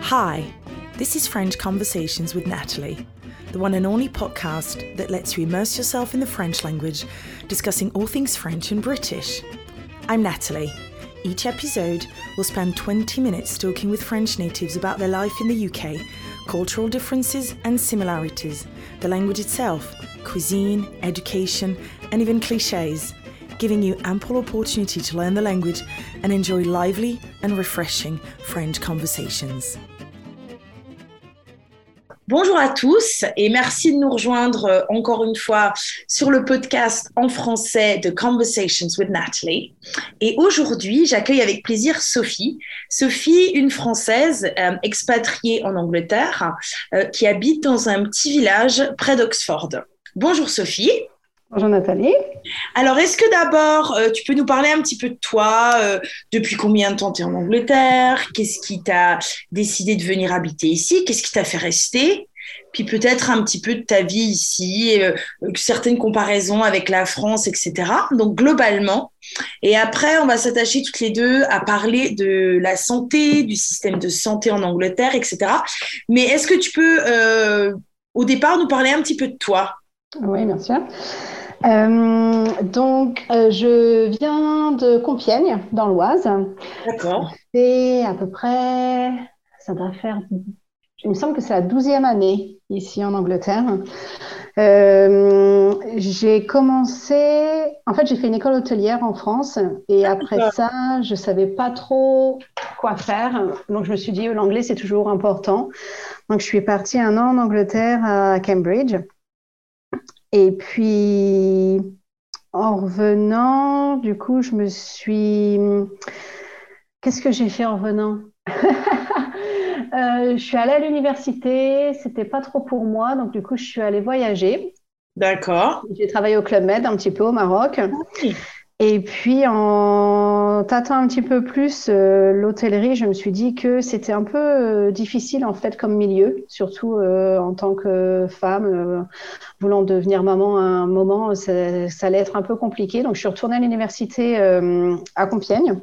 Hi, this is French Conversations with Natalie, the one and only podcast that lets you immerse yourself in the French language, discussing all things French and British. I'm Natalie. Each episode will spend 20 minutes talking with French natives about their life in the UK, cultural differences and similarities, the language itself, cuisine, education, and even cliches, giving you ample opportunity to learn the language and enjoy lively and refreshing French conversations. Bonjour à tous et merci de nous rejoindre encore une fois sur le podcast en français de Conversations with Natalie. Et aujourd'hui, j'accueille avec plaisir Sophie. Sophie, une Française euh, expatriée en Angleterre euh, qui habite dans un petit village près d'Oxford. Bonjour Sophie. Bonjour Nathalie. Alors, est-ce que d'abord, euh, tu peux nous parler un petit peu de toi euh, Depuis combien de temps tu es en Angleterre? Qu'est-ce qui t'a décidé de venir habiter ici? Qu'est-ce qui t'a fait rester? Puis peut-être un petit peu de ta vie ici, euh, certaines comparaisons avec la France, etc. Donc, globalement. Et après, on va s'attacher toutes les deux à parler de la santé, du système de santé en Angleterre, etc. Mais est-ce que tu peux, au départ, nous parler un petit peu de toi? Oui, bien sûr. Euh, donc, euh, je viens de Compiègne, dans l'Oise. D'accord. C'est à peu près, ça doit faire, il me semble que c'est la douzième année ici en Angleterre. Euh, j'ai commencé, en fait, j'ai fait une école hôtelière en France et après ça, je savais pas trop quoi faire. Donc, je me suis dit, l'anglais, c'est toujours important. Donc, je suis partie un an en Angleterre à Cambridge. Et puis, en revenant, du coup, je me suis... Qu'est-ce que j'ai fait en revenant? Euh, Je suis allée à l'université, c'était pas trop pour moi, donc du coup, je suis allée voyager. D'accord. J'ai travaillé au Club Med un petit peu au Maroc. Ah et puis, en tâtant un petit peu plus euh, l'hôtellerie, je me suis dit que c'était un peu euh, difficile en fait comme milieu, surtout euh, en tant que femme voulant devenir maman à un moment, ça, ça, allait être un peu compliqué. Donc, je suis retournée à l'université à Compiègne.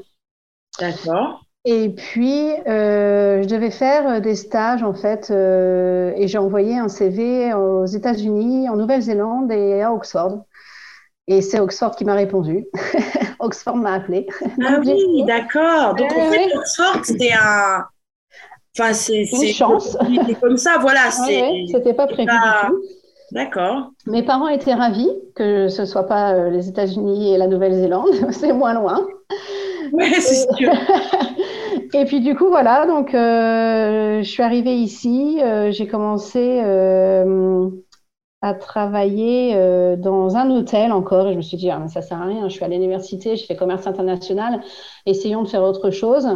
D'accord. Et puis, je devais faire des stages en fait, et j'ai envoyé un CV aux États-Unis, en Nouvelle-Zélande et à Oxford. Et c'est Oxford qui m'a répondu. Oxford m'a appelé. Ah oui, d'accord. Donc en fait, Oxford, c'était un. Enfin, c'est une chance. C'est comme ça, voilà. C'était pas prévu du tout. D'accord. Mes parents étaient ravis que ce soit pas euh, les États-Unis et la Nouvelle-Zélande, c'est moins loin. Oui, c'est sûr. et puis du coup, voilà, donc euh, je suis arrivée ici, euh, j'ai commencé à travailler euh, dans un hôtel encore. Et je me suis dit, ah, ça sert à rien. Je suis à l'université, je fais commerce international. Essayons de faire autre chose.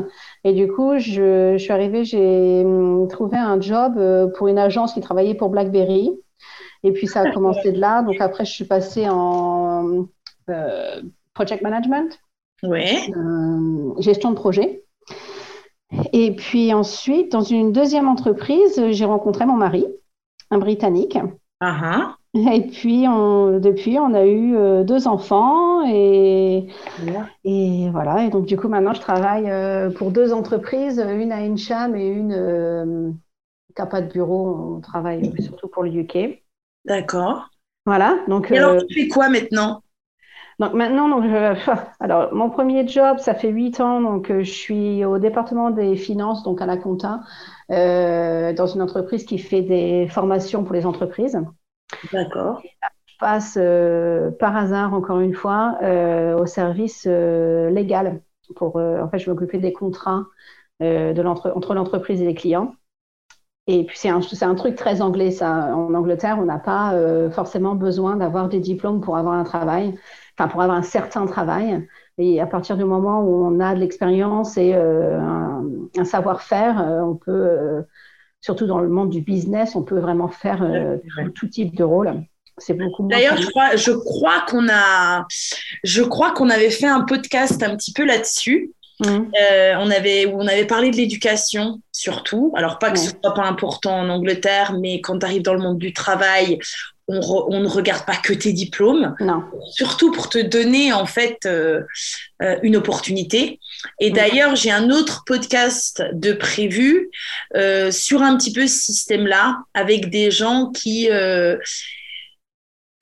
Et du coup, je, suis arrivée, j'ai hum, trouvé un job euh, pour une agence qui travaillait pour BlackBerry. Et puis, ça a commencé de là. Donc, après, je suis passée en euh, project management. Gestion de projet. Et puis ensuite, dans une deuxième entreprise, j'ai rencontré mon mari, un Britannique. Uh-huh. Et puis, on, depuis, on a eu euh, deux enfants et, et voilà. Et donc, du coup, maintenant, je travaille euh, pour deux entreprises, une à Incham et une euh, qui n'a pas de bureau. On travaille surtout pour le UK. D'accord. Voilà. Donc, et alors, tu fais quoi maintenant? Donc maintenant, donc, alors mon premier job, ça fait huit ans, donc je suis au département des finances, donc à la compta, euh, dans une entreprise qui fait des formations pour les entreprises. D'accord. Je passe euh, par hasard, encore une fois, euh, au service légal. Pour, en fait, je m'occupais des contrats de entre l'entreprise et les clients. Et puis, c'est un, un, truc très anglais, ça. En Angleterre, on n'a pas forcément besoin d'avoir des diplômes pour avoir un travail, enfin, pour avoir un certain travail. Et à partir du moment où on a de l'expérience et euh, un, savoir-faire, euh, on peut, euh, surtout dans le monde du business, on peut vraiment faire tout, type de rôle. C'est beaucoup. D'ailleurs, je crois, je crois qu'on a, je crois qu'on avait fait un podcast un petit peu là-dessus. Mmh. on avait on avait parlé de l'éducation surtout. Alors pas que ce soit pas important en Angleterre, mais quand tu arrives dans le monde du travail, on, ne regarde pas que tes diplômes. Non. Surtout pour te donner en fait euh, euh, une opportunité. Et d'ailleurs, j'ai un autre podcast de prévu euh, sur un petit peu ce système-là, avec des gens qui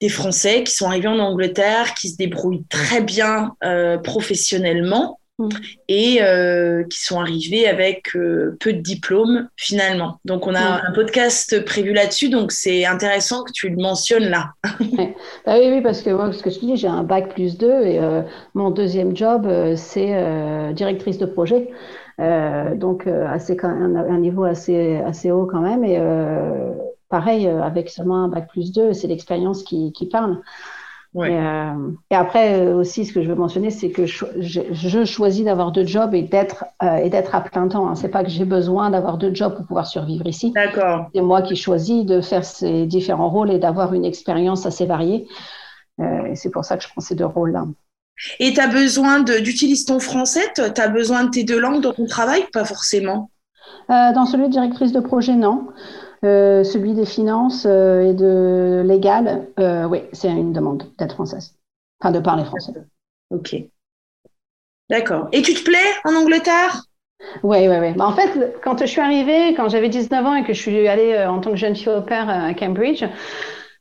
des Français qui sont arrivés en Angleterre, qui se débrouillent très bien professionnellement Mm. et euh, qui sont arrivés avec euh, peu de diplômes finalement. Donc on a mm. un podcast prévu là-dessus, donc c'est intéressant que tu le mentionnes là. Bah oui, oui, parce que moi, ce que je dis, j'ai un bac plus 2 et euh, mon deuxième job, c'est directrice de projet. donc assez, un, un, niveau assez, assez haut quand même. Et pareil, avec seulement un bac plus 2, c'est l'expérience qui, qui parle. Euh, et, après euh, aussi, ce que je veux mentionner, c'est que je, choisis d'avoir deux jobs et d'être euh, et d'être à plein temps. Hein. C'est pas que j'ai besoin d'avoir deux jobs pour pouvoir survivre ici. D'accord. C'est moi qui choisis de faire ces différents rôles et d'avoir une expérience assez variée. c'est pour ça que je prends ces deux rôles-là. Et tu as besoin d'utiliser ton français? Tu as besoin de tes deux langues dans ton travail? Pas forcément. dans celui de directrice de projet, non. Euh, celui des finances euh, et de légal, euh, oui, c'est une demande d'être française, enfin de parler français. Ok. D'accord. Et tu te plais en Angleterre? Oui, oui, oui. en fait, quand je suis arrivée, quand j'avais 19 ans et que je suis allée en tant que jeune fille au père à Cambridge,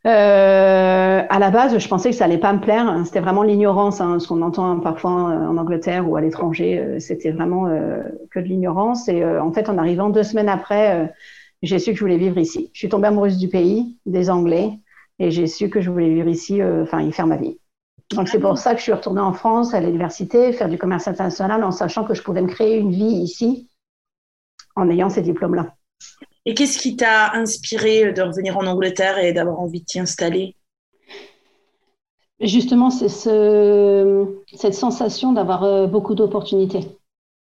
à la base, je pensais que ça allait pas me plaire. C'était vraiment l'ignorance, hein, ce qu'on entend parfois en Angleterre ou à l'étranger. C'était vraiment que de l'ignorance. Et en fait, en arrivant deux semaines après, j'ai su que je voulais vivre ici. Je suis tombée amoureuse du pays, des Anglais, et j'ai su que je voulais vivre ici, euh, enfin, y faire ma vie. Donc, c'est pour ça que je suis retournée en France, à l'université, faire du commerce international, en sachant que je pouvais me créer une vie ici, en ayant ces diplômes-là. Et qu'est-ce qui t'a inspiré de revenir en Angleterre et d'avoir envie de t'y installer? Justement, c'est ce, cette sensation d'avoir euh, beaucoup d'opportunités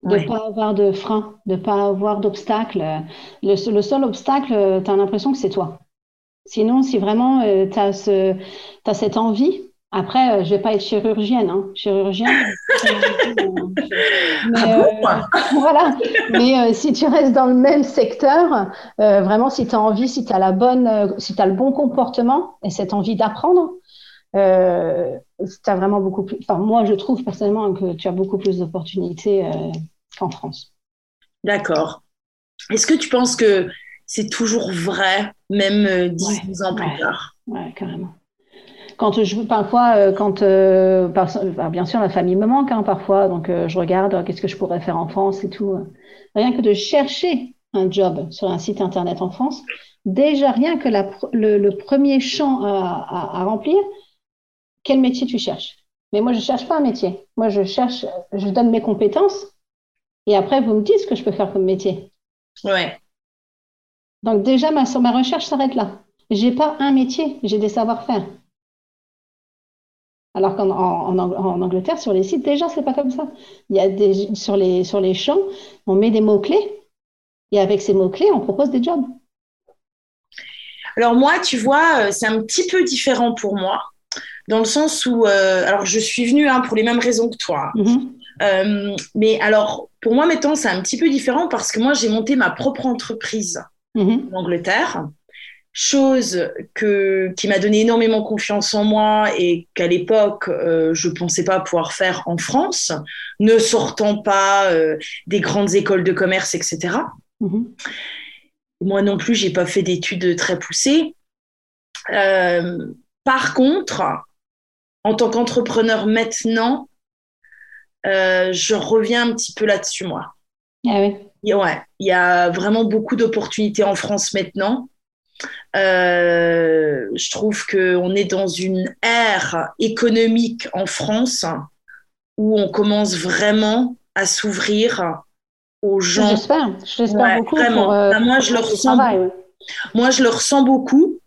de ne pas avoir de frein, de ne pas avoir d'obstacle. Le, seul obstacle, tu as l'impression que c'est toi. Sinon, si vraiment euh, tu as, ce, as, cette envie, après, euh, je ne vais pas être chirurgienne, hein. chirurgienne. mais, ah euh, voilà. Mais si tu restes dans le même secteur, vraiment, si tu as envie, si tu as, la bonne, si as le bon comportement et cette envie d'apprendre, tu as vraiment beaucoup plus. Enfin, moi, je trouve personnellement que tu as beaucoup plus d'opportunités qu'en France. D'accord. Est-ce que tu penses que c'est toujours vrai, même dix ans plus tard? Oui, carrément. Quand je, parfois, euh, quand, euh, bien sûr, la famille me manque hein, parfois, donc euh, je regarde qu'est-ce que je pourrais faire en France et tout. Rien que de chercher un job sur un site internet en France, déjà rien que le, premier champ à, remplir, quel métier tu cherches? Mais moi, je ne cherche pas un métier. Moi, je cherche, je donne mes compétences et après, vous me dites ce que je peux faire comme métier. Ouais. Donc déjà, ma, ma recherche s'arrête là. J'ai pas un métier, j'ai des savoir-faire. Alors qu'en en, Angleterre, sur les sites, déjà, c'est pas comme ça. Il y a des, sur, les, sur les champs, on met des mots-clés et avec ces mots-clés, on propose des jobs. Alors moi, tu vois, euh, c'est un petit peu différent pour moi, dans le sens où, euh, alors je suis venue hein, pour les mêmes raisons que toi. Mm-hmm. Euh, mais alors, pour moi, maintenant, c'est un petit peu différent parce que moi, j'ai monté ma propre entreprise mm-hmm. en Angleterre, chose que, qui m'a donné énormément confiance en moi et qu'à l'époque, euh, je ne pensais pas pouvoir faire en France, ne sortant pas euh, des grandes écoles de commerce, etc. Mm-hmm. Moi non plus, j'ai pas fait d'études très poussées. par contre, en tant qu'entrepreneur maintenant, euh, je reviens un petit peu là-dessus, moi. Ah oui. Ouais, il y a vraiment beaucoup d'opportunités en France maintenant. Euh, je trouve qu'on est dans une ère économique en France où on commence vraiment à s'ouvrir aux gens. J'espère, j'espère beaucoup. Vraiment. Euh, moi, je le ressens. Moi, je le ressens beaucoup.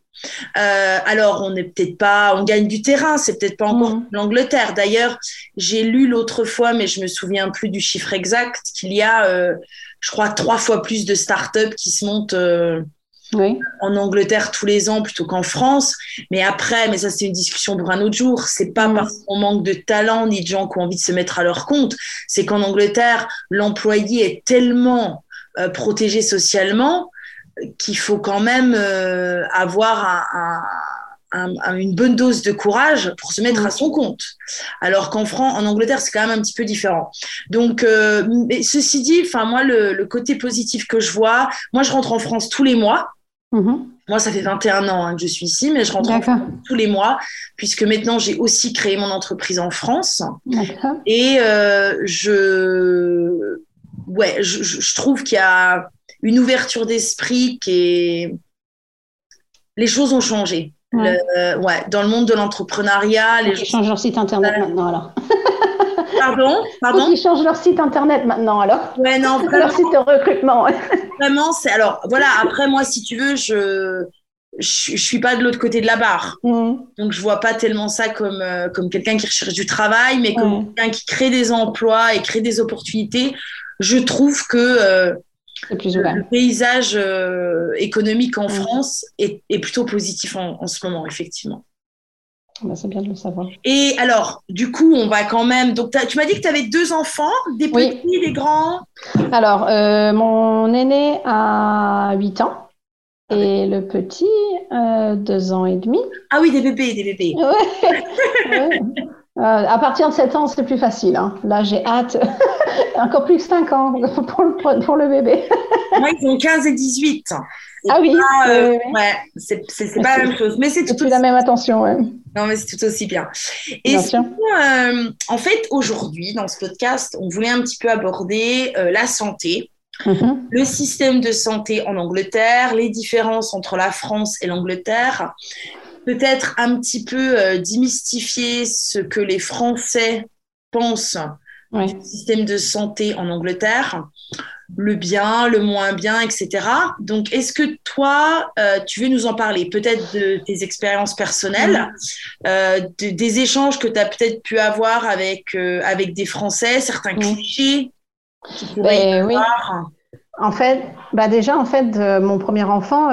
Euh, alors, on n'est peut-être pas, on gagne du terrain, c'est peut-être pas encore mhm. l'Angleterre. D'ailleurs, j'ai lu l'autre fois, mais je me souviens plus du chiffre exact, qu'il y a, euh, je crois, trois fois plus de startups qui se montent euh, en Angleterre tous les ans plutôt qu'en France. Mais après, mais ça c'est une discussion pour un autre jour. C'est pas mhm. parce qu'on manque de talent ni de gens qui ont envie de se mettre à leur compte. C'est qu'en Angleterre, l'employé est tellement protégé socialement qu'il faut quand même euh, avoir une bonne dose de courage pour se mettre à son compte. Alors qu'en France, en Angleterre, c'est quand même un petit peu différent. Donc, euh, ceci dit, enfin moi, le, côté positif que je vois, moi, je rentre en France tous les mois. Mm-hmm. Moi, ça fait 21 ans hein, que je suis ici, mais je rentre en France tous les mois, puisque maintenant, j'ai aussi créé mon entreprise en France. Et euh, je, ouais, je, je trouve qu'il y a une ouverture d'esprit qui est... Les choses ont changé. Ouais. dans le monde de l'entrepreneuriat. Les gens changent leur site internet maintenant alors. Pardon, pardon? Ils changent leur site internet maintenant alors. Ouais, non, leur site de recrutement. Vraiment, c'est alors voilà. Après moi, si tu veux, je je, suis pas de l'autre côté de la barre, mmh. donc je vois pas tellement ça comme euh, comme quelqu'un qui recherche du travail, mais comme quelqu'un qui crée des emplois et crée des opportunités. Je trouve que euh, le paysage euh, économique en France est, plutôt positif en, ce moment, effectivement. Bah, c'est bien de le savoir. Et alors, du coup, on va quand même. Donc, tu m'as dit que tu avais deux enfants, des petits, des grands? Alors, euh, mon aîné a 8 ans et le petit, euh, 2 ans et demi. Ah oui, des bébés, des bébés. ouais. Euh, à partir de 7 ans, c'est plus facile. Hein. Là, j'ai hâte. Encore plus que 5 ans pour le, pour le bébé. Moi, ils ont 15 et 18. ah oui, euh, ouais, c'est pas la même chose. Mais c'est tout aussi... la même attention, ouais. Non, mais c'est tout aussi bien. Et euh, en fait, aujourd'hui, dans ce podcast, on voulait un petit peu aborder la santé. Mm-hmm. Le système de santé en Angleterre, les différences entre la France et l'Angleterre, peut-être un petit peu euh, démystifier ce que les Français pensent du système de santé en Angleterre, le bien, le moins bien, etc. Donc, est-ce que toi, euh, tu veux nous en parler Peut-être de tes expériences personnelles, euh, des échanges que tu as peut-être pu avoir avec, avec des Français, certains clichés ben oui. En fait, bah déjà, en fait, mon premier enfant,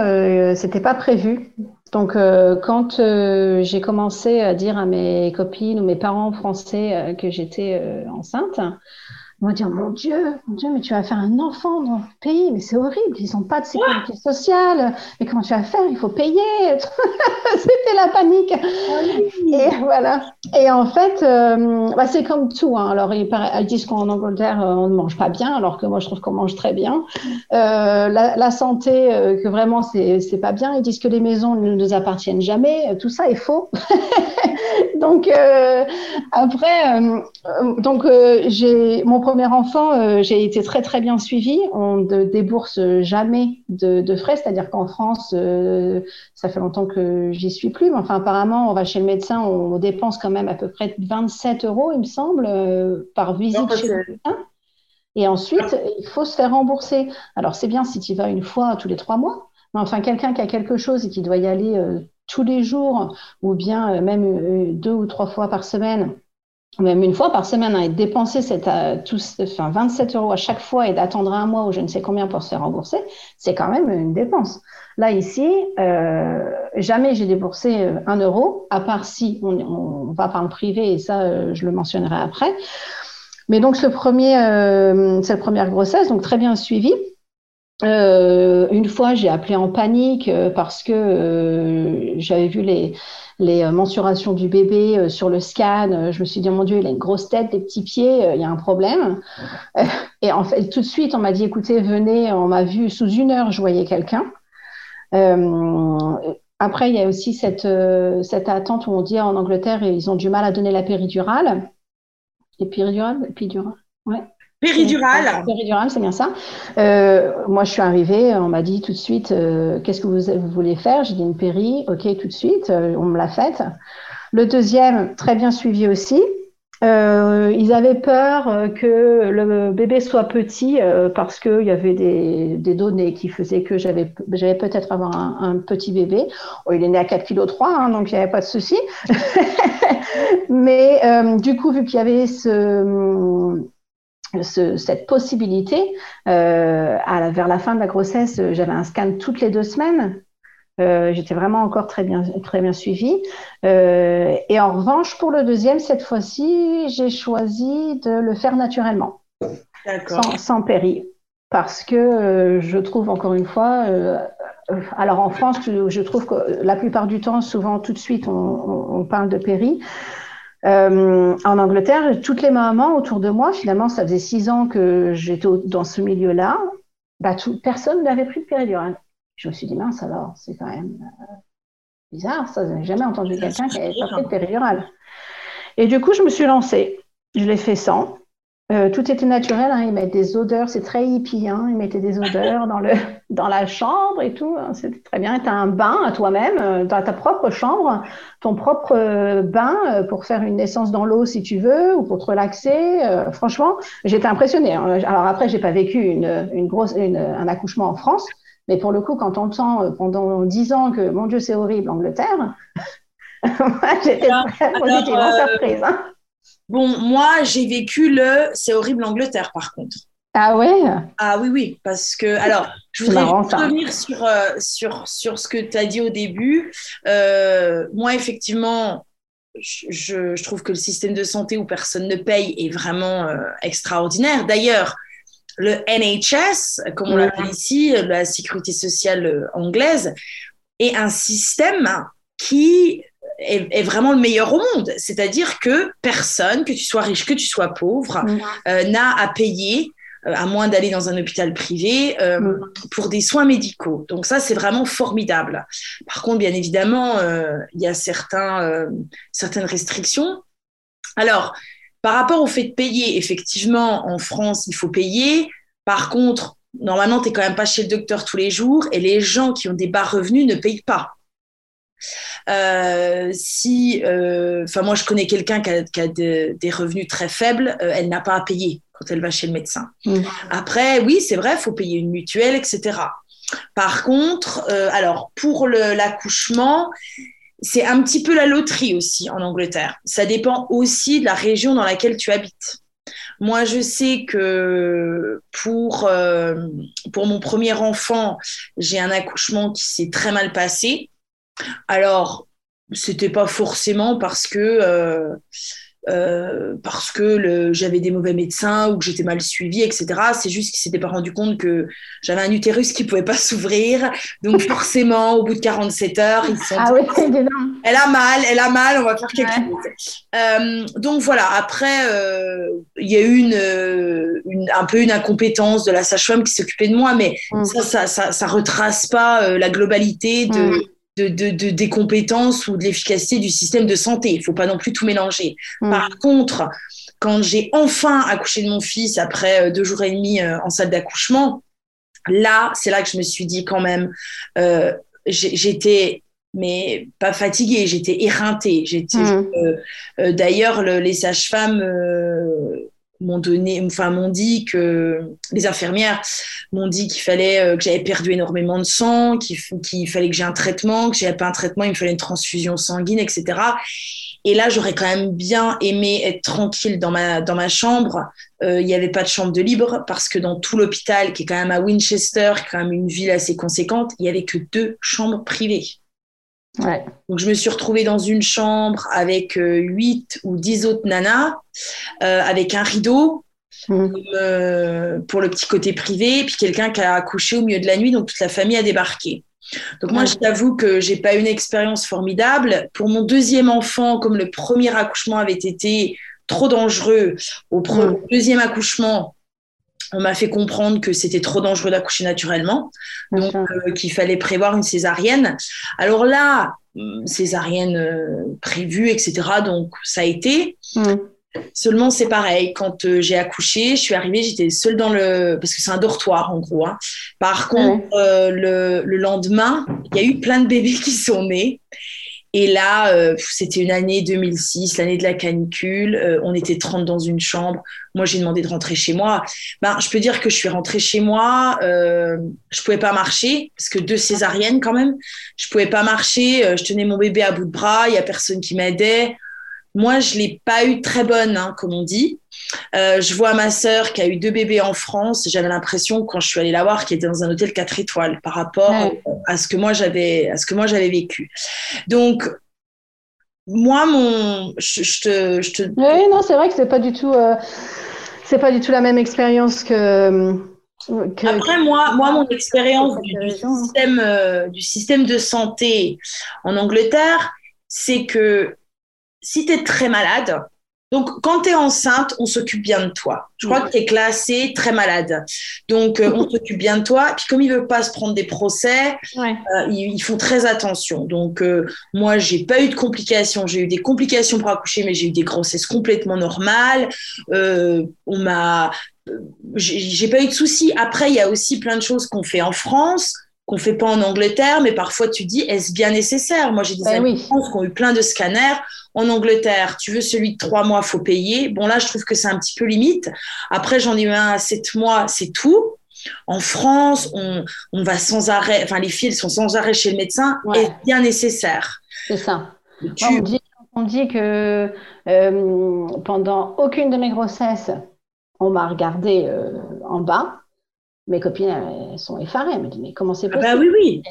c'était pas prévu. Donc, euh, quand euh, j'ai commencé à dire à mes copines ou mes parents français euh, que j'étais enceinte, ils m'ont dit oh, Mon Dieu, mon Dieu, mais tu vas faire un enfant dans le pays, mais c'est horrible, ils n'ont pas de sécurité sociale, mais comment tu vas faire? Il faut payer. C'était la panique. Ah Et voilà. Et en fait, bah, c'est comme tout. Hein. Alors, ils, disent qu'en Angleterre, on ne mange pas bien, alors que moi, je trouve qu'on mange très bien. la, la, santé, que vraiment, c'est pas bien. Ils disent que les maisons ne nous appartiennent jamais. Tout ça est faux. donc, après, donc, j'ai mon premier enfant, j'ai été très, très bien suivie. On ne débourse jamais de, de frais, c'est-à-dire qu'en France, ça fait longtemps que j'y suis plus, mais enfin, apparemment, on va chez le médecin, on, dépense quand même à peu près 27 euros, il me semble, euh, par visite chez le médecin. Et ensuite, il faut se faire rembourser. Alors, c'est bien si tu y vas une fois tous les trois mois, mais enfin, quelqu'un qui a quelque chose et qui doit y aller euh, tous les jours, ou bien euh, même deux ou trois fois par semaine, même une fois par semaine, hein, et dépenser cette, tous, enfin, 27 euros à chaque fois et d'attendre un mois ou je ne sais combien pour se faire rembourser, c'est quand même une dépense. Là, ici, euh, jamais j'ai déboursé euh, un euro, à part si on, va par le privé, et ça, euh, je le mentionnerai après. Mais donc, ce premier, cette première grossesse, donc très bien suivie. Une fois, j'ai appelé en panique parce que j'avais vu les, mensurations du bébé sur le scan. Je me suis dit, oh mon Dieu, il a une grosse tête, des petits pieds, il y a un problème. et en fait, tout de suite, on m'a dit, écoutez, venez, on m'a vu sous une heure, je voyais quelqu'un. Euh, après, il y a aussi cette, euh, cette attente où on dit en Angleterre, ils ont du mal à donner la péridurale. Et péridurale, péridurale, ouais. Péridurale. Péridurale, c'est bien ça. Euh, moi, je suis arrivée, on m'a dit tout de suite, qu'est-ce que vous, voulez faire? J'ai dit une péri, ok, tout de suite, on me l'a faite. Le deuxième, très bien suivi aussi. Euh, ils avaient peur euh, que le bébé soit petit euh, parce qu'il y avait des, données qui faisaient que j'avais peut-être avoir un, petit bébé. Oh, il est né à 4 kg 3, hein, donc il n'y avait pas de souci. Mais euh, du coup, vu qu'il y avait ce, ce, cette possibilité, à vers la fin de la grossesse, j'avais un scan toutes les deux semaines. Euh, j'étais vraiment encore très bien, très bien suivie. Euh, et en revanche, pour le deuxième, cette fois-ci, j'ai choisi de le faire naturellement, sans, sans péri, parce que euh, je trouve encore une fois, alors en France, je trouve que la plupart du temps, souvent tout de suite, on, parle de péri. En Angleterre, toutes les mamans autour de moi, finalement, ça faisait six ans que j'étais dans ce milieu-là, bah, personne n'avait pris de péridurale. Je me suis dit, mince alors, c'est quand même bizarre, ça, je n'ai jamais entendu quelqu'un qui n'avait pas pris de péridurale. Et du coup, je me suis lancée. Je l'ai fait sans. Euh, tout était naturel, hein. ils mettent des odeurs, c'est très hippie, hein. ils mettaient des odeurs dans, le, dans la chambre et tout, hein. c'était très bien. Tu as un bain à toi-même, euh, dans ta propre chambre, ton propre euh, bain pour faire une naissance dans l'eau si tu veux, ou pour te relaxer. franchement, j'étais impressionnée. Alors après, j'ai pas vécu une, une grosse, un accouchement en France, mais pour le coup, quand on entend pendant dix ans que, mon Dieu, c'est horrible, Angleterre, j'étais positivement surprise. Bon, moi, j'ai vécu le C'est horrible Angleterre, par contre. Ah ouais? Ah oui, oui, parce que, alors, je voudrais revenir sur, euh, sur, sur ce que tu as dit au début. Euh, moi, effectivement, je, je, trouve que le système de santé où personne ne paye est vraiment euh, extraordinaire. D'ailleurs, le NHS, comme on l'appelle ici, la sécurité sociale anglaise, est un système qui est, vraiment le meilleur au monde. C'est-à-dire que personne, que tu sois riche, que tu sois pauvre, mm. euh, n'a à payer euh, à moins d'aller dans un hôpital privé, euh, mm. pour des soins médicaux. Donc ça, c'est vraiment formidable. Par contre, bien évidemment, il y a certains, certaines restrictions. Alors, par rapport au fait de payer, effectivement, en France, il faut payer. Par contre, normalement, tu n'es quand même pas chez le docteur tous les jours et les gens qui ont des bas revenus ne payent pas. Euh, si, euh, enfin, moi, je connais quelqu'un qui a, des revenus très faibles, euh, elle n'a pas à payer quand elle va chez le médecin. Mm. Après, oui, c'est vrai, il faut payer une mutuelle, etc. Par contre, alors pour l'accouchement, c'est un petit peu la loterie aussi en Angleterre. Ça dépend aussi de la région dans laquelle tu habites. Moi, je sais que pour, pour mon premier enfant, j'ai un accouchement qui s'est très mal passé. Alors, c'était pas forcément parce que euh, euh, parce que j'avais des mauvais médecins ou que j'étais mal suivie, etc. C'est juste qu'ils s'étaient pas rendu compte que j'avais un utérus qui pouvait pas s'ouvrir. Donc forcément, au bout de 47 heures, ils sont ah oui, elle a mal, elle a mal, on va faire quelque chose. Euh, donc voilà. Après, il y a eu une, un peu une incompétence de la sage-femme qui s'occupait de moi, mais mm. ça, ça, ça, retrace pas la globalité de mm de, de, des compétences ou de l'efficacité du système de santé. Il ne faut pas non plus tout mélanger. Mm. Par contre, quand j'ai enfin accouché de mon fils après euh, deux jours et demi euh, en salle d'accouchement, là, c'est là que je me suis dit quand même, euh, j'étais mais pas fatiguée, j'étais éreintée. J'étais, mm. d'ailleurs, les sages-femmes m'ont donné, enfin m'ont dit que les infirmières m'ont dit qu'il fallait euh, que j'avais perdu énormément de sang, qu'il fallait que j'ai un traitement, que j'avais pas un traitement, il me fallait une transfusion sanguine, etc. Et là, j'aurais quand même bien aimé être tranquille dans ma dans ma chambre. Euh, il n'y avait pas de chambre de libre parce que dans tout l'hôpital, qui est quand même à Winchester, qui est quand même une ville assez conséquente, il y avait que deux chambres privées. Donc, je me suis retrouvée dans une chambre avec euh, huit ou dix autres nanas, euh, avec un rideau mmh. euh, pour le petit côté privé, puis quelqu'un qui a accouché au milieu de la nuit, donc toute la famille a débarqué. Donc moi, je t'avoue que j'ai pas une expérience formidable. Pour mon deuxième enfant, comme le premier accouchement avait été trop dangereux, au mmh. deuxième accouchement, on m'a fait comprendre que c'était trop dangereux d'accoucher naturellement, donc euh, qu'il fallait prévoir une césarienne. Alors là, hum, césarienne euh, prévue, etc. Donc ça a été. Mm. Seulement, c'est pareil. Quand euh, j'ai accouché, je suis arrivée, j'étais seule dans le. Parce que c'est un dortoir, en gros. Hein. Par contre, le, le, lendemain, il y a eu plein de bébés qui sont nés. Et là, euh, c'était une année 2006, l'année de la canicule. Euh, on était 30 dans une chambre. Moi, j'ai demandé de rentrer chez moi. Ben, je peux dire que je suis rentrée chez moi. Euh, je pouvais pas marcher parce que deux césariennes quand même. Je pouvais pas marcher. Euh, je tenais mon bébé à bout de bras. Il y a personne qui m'aidait. Moi, je l'ai pas eu très bonne, hein, comme on dit. Euh, je vois ma sœur qui a eu deux bébés en France. J'avais l'impression, quand je suis allée la voir, qu'elle était dans un hôtel 4 étoiles par rapport à ce que moi j'avais, à ce que moi j'avais vécu. Donc, moi, mon, je, te, je te, Oui, non, c'est vrai que c'est pas du tout, euh, c'est pas du tout la même expérience que Après, moi, moi mon expérience du, système, euh, du système de santé en Angleterre, c'est que si tu es très malade, donc, quand tu es enceinte, on s'occupe bien de toi. Je crois que tu es classée très malade. Donc, euh, on s'occupe bien de toi. Puis, comme ils ne veulent pas se prendre des procès, euh, ils, font très attention. Donc, euh, moi, j'ai pas eu de complications. J'ai eu des complications pour accoucher, mais j'ai eu des grossesses complètement normales. on m'a. J'ai pas eu de soucis. Après, il y a aussi plein de choses qu'on fait en France qu'on fait pas en Angleterre, mais parfois tu dis est-ce bien nécessaire? Moi j'ai des ben amis en France qui ont eu plein de scanners. En Angleterre, tu veux celui de trois mois, faut payer. Bon là, je trouve que c'est un petit peu limite. Après, j'en ai eu un à sept mois, c'est tout. En France, on, on, va sans arrêt, enfin les filles sont sans arrêt chez le médecin, est bien nécessaire? C'est ça. on, dit, que euh, pendant aucune de mes grossesses, on m'a regardé euh, en bas mes copines, elles sont effarées. Elles me disent, mais comment c'est possible ah bah oui, oui.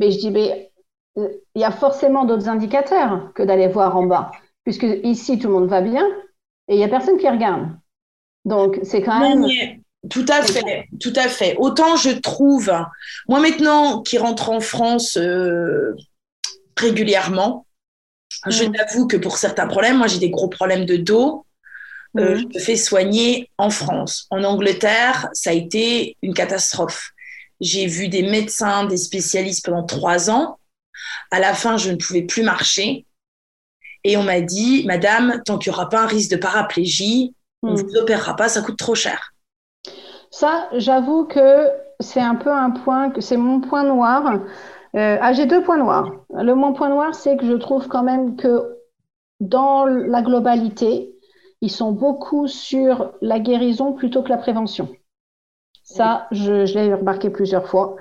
Mais je dis, mais euh, il y a forcément d'autres indicateurs que d'aller voir en bas, puisque ici, tout le monde va bien et il n'y a personne qui regarde. Donc, c'est quand même... tout à fait, tout à fait. Autant je trouve, moi maintenant qui rentre en France euh, régulièrement, je t'avoue que pour certains problèmes, moi j'ai des gros problèmes de dos, euh, je me fais soigner en France. En Angleterre, ça a été une catastrophe. J'ai vu des médecins, des spécialistes pendant trois ans. À la fin, je ne pouvais plus marcher. Et on m'a dit, Madame, tant qu'il n'y aura pas un risque de paraplégie, on ne hmm. vous opérera pas, ça coûte trop cher. Ça, j'avoue que c'est un peu un point, que c'est mon point noir. Euh, ah, j'ai deux points noirs. Le mon point noir, c'est que je trouve quand même que dans la globalité, ils sont beaucoup sur la guérison plutôt que la prévention. Ça, je, l'ai remarqué plusieurs fois.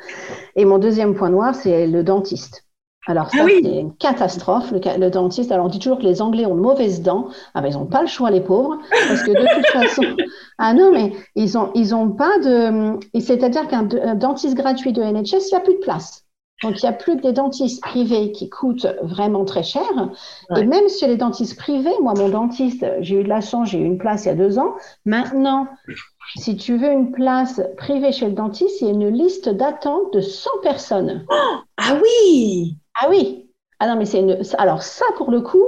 Et mon deuxième point noir, c'est le dentiste. Alors ça, ah c'est une catastrophe. Le, dentiste, alors on dit toujours que les Anglais ont de mauvaises dents. Ah ben, ils n'ont pas le choix, les pauvres, parce que de toute façon, ah non, mais ils ont, ils ont pas de, c'est-à-dire qu'un dentiste gratuit de NHS, il n'y a plus de place. Donc, il n'y a plus que des dentistes privés qui coûtent vraiment très cher. Et même chez les dentistes privés, moi, mon dentiste, j'ai eu de la chance, j'ai eu une place il y a deux ans. Maintenant, si tu veux une place privée chez le dentiste, il y a une liste d'attente de 100 personnes. ah oui Ah oui Ah non, mais c'est une... Alors ça, pour le coup,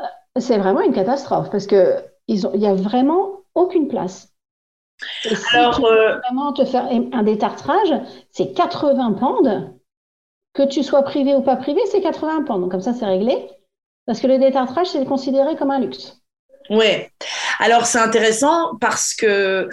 euh, c'est vraiment une catastrophe parce qu'il n'y a vraiment aucune place. Alors, euh, vraiment te faire un détartrage, c'est 80 pounds. Que tu sois privé ou pas privé, c'est 80 pounds. Donc, comme ça, c'est réglé. Parce que le détartrage, c'est considéré comme un luxe. Oui. Alors, c'est intéressant parce que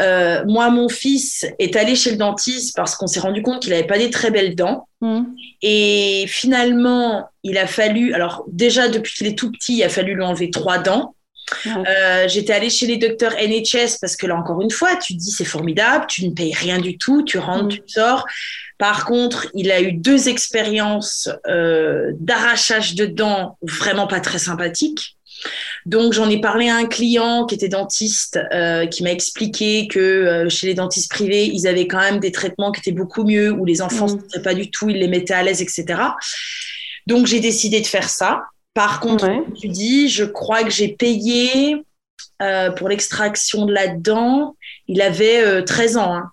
euh, moi, mon fils est allé chez le dentiste parce qu'on s'est rendu compte qu'il n'avait pas des très belles dents. Mmh. Et finalement, il a fallu. Alors, déjà, depuis qu'il est tout petit, il a fallu lui enlever trois dents. Euh, j'étais allée chez les docteurs NHS parce que là, encore une fois, tu dis c'est formidable, tu ne payes rien du tout, tu rentres, mm. tu sors. Par contre, il a eu deux expériences euh, d'arrachage de dents vraiment pas très sympathiques. Donc, j'en ai parlé à un client qui était dentiste, euh, qui m'a expliqué que chez les dentistes privés, ils avaient quand même des traitements qui étaient beaucoup mieux, où les enfants ne mm. pas du tout, ils les mettaient à l'aise, etc. Donc, j'ai décidé de faire ça. Par contre, tu dis, je crois que j'ai payé euh, pour l'extraction de la dent, il avait 13 euh, ans. Hein.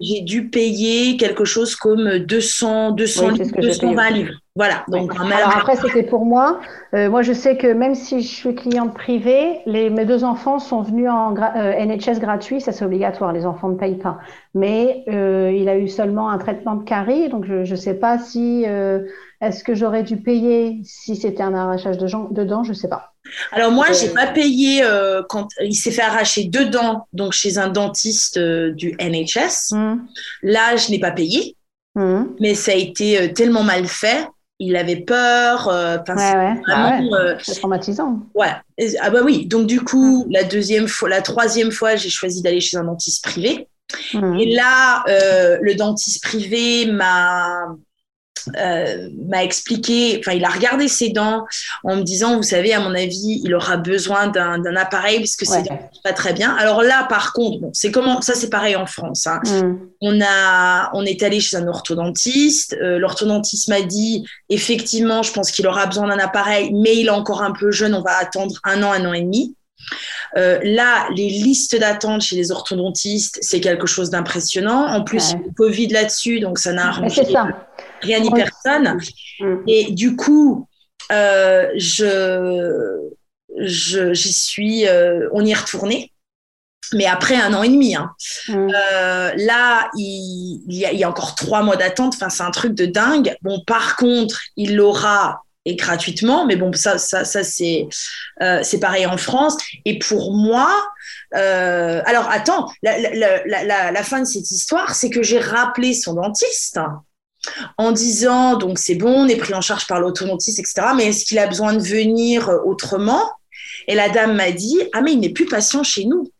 J'ai dû payer quelque chose comme 200, 200 220 livres. Voilà. Donc, Alors après, c'était pour moi. Euh, moi, je sais que même si je suis cliente privée, les, mes deux enfants sont venus en NHS gratuit. Ça, c'est obligatoire. Les enfants ne payent pas. Mais il a eu seulement un traitement de carie. Donc, je ne sais pas si est-ce que j'aurais dû payer si c'était un arrachage de, dents Je ne sais pas. Alors moi, j'ai pas payé euh, quand il s'est fait arracher deux dents, donc chez un dentiste euh, du NHS. Hmm. Là, je n'ai pas payé, hmm. mais ça a été euh, tellement mal fait. Il avait peur. ouais, ouais. Ah c'est traumatisant. Ouais. Ah bah oui. Donc du coup, la deuxième fois, la troisième fois, j'ai choisi d'aller chez un dentiste privé. Et là, le dentiste privé m'a euh, m'a expliqué, enfin, il a regardé ses dents en me disant, vous savez, à mon avis, il aura besoin d'un appareil parce que c'est pas très bien. Alors là, par contre, bon, c'est comment, ça c'est pareil en France. Hein. Mm. On a, on est allé chez un orthodontiste. Euh, l'orthodontiste m'a dit, effectivement, je pense qu'il aura besoin d'un appareil, mais il est encore un peu jeune. On va attendre un an, un an et demi. là, les listes d'attente chez les orthodontistes, c'est quelque chose d'impressionnant. En plus, ouais. Covid là-dessus, donc ça n'a arrangé rien ni personne. Mm. Et du coup, je j'y suis, on y est retourné mais après un an et demi. Hein. Euh, là, il, y a, il, y a, encore trois mois d'attente. Enfin, c'est un truc de dingue. Bon, par contre, il l'aura et gratuitement, mais bon, ça, ça, ça c'est euh, c'est pareil en France. Et pour moi, euh, alors attends, la, la, la, la, fin de cette histoire, c'est que j'ai rappelé son dentiste en disant donc c'est bon, on est pris en charge par l'autodontiste, etc. Mais est-ce qu'il a besoin de venir autrement? Et la dame m'a dit ah mais il n'est plus patient chez nous.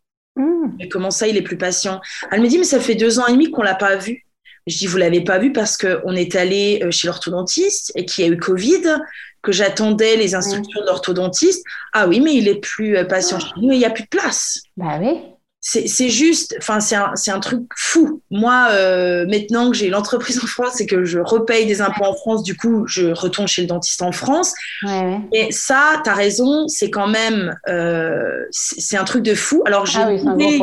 Mais comment ça, il est plus patient? Elle me dit, mais ça fait deux ans et demi qu'on l'a pas vu. Je dis, vous l'avez pas vu parce qu'on est allé euh, chez l'orthodontiste et qu'il y a eu Covid, que j'attendais les instructions de l'orthodontiste. Ah oui, mais il est plus euh, patient chez nous et il n'y a plus de place. Bah oui c'est juste, enfin, c'est un, un, truc fou. Moi, euh, maintenant que j'ai l'entreprise en France et que je repaye des impôts en France, du coup, je retourne chez le dentiste en France. Ouais, Et ça, tu as raison, c'est quand même, euh, c'est un truc de fou. Alors, j'ai ah oui,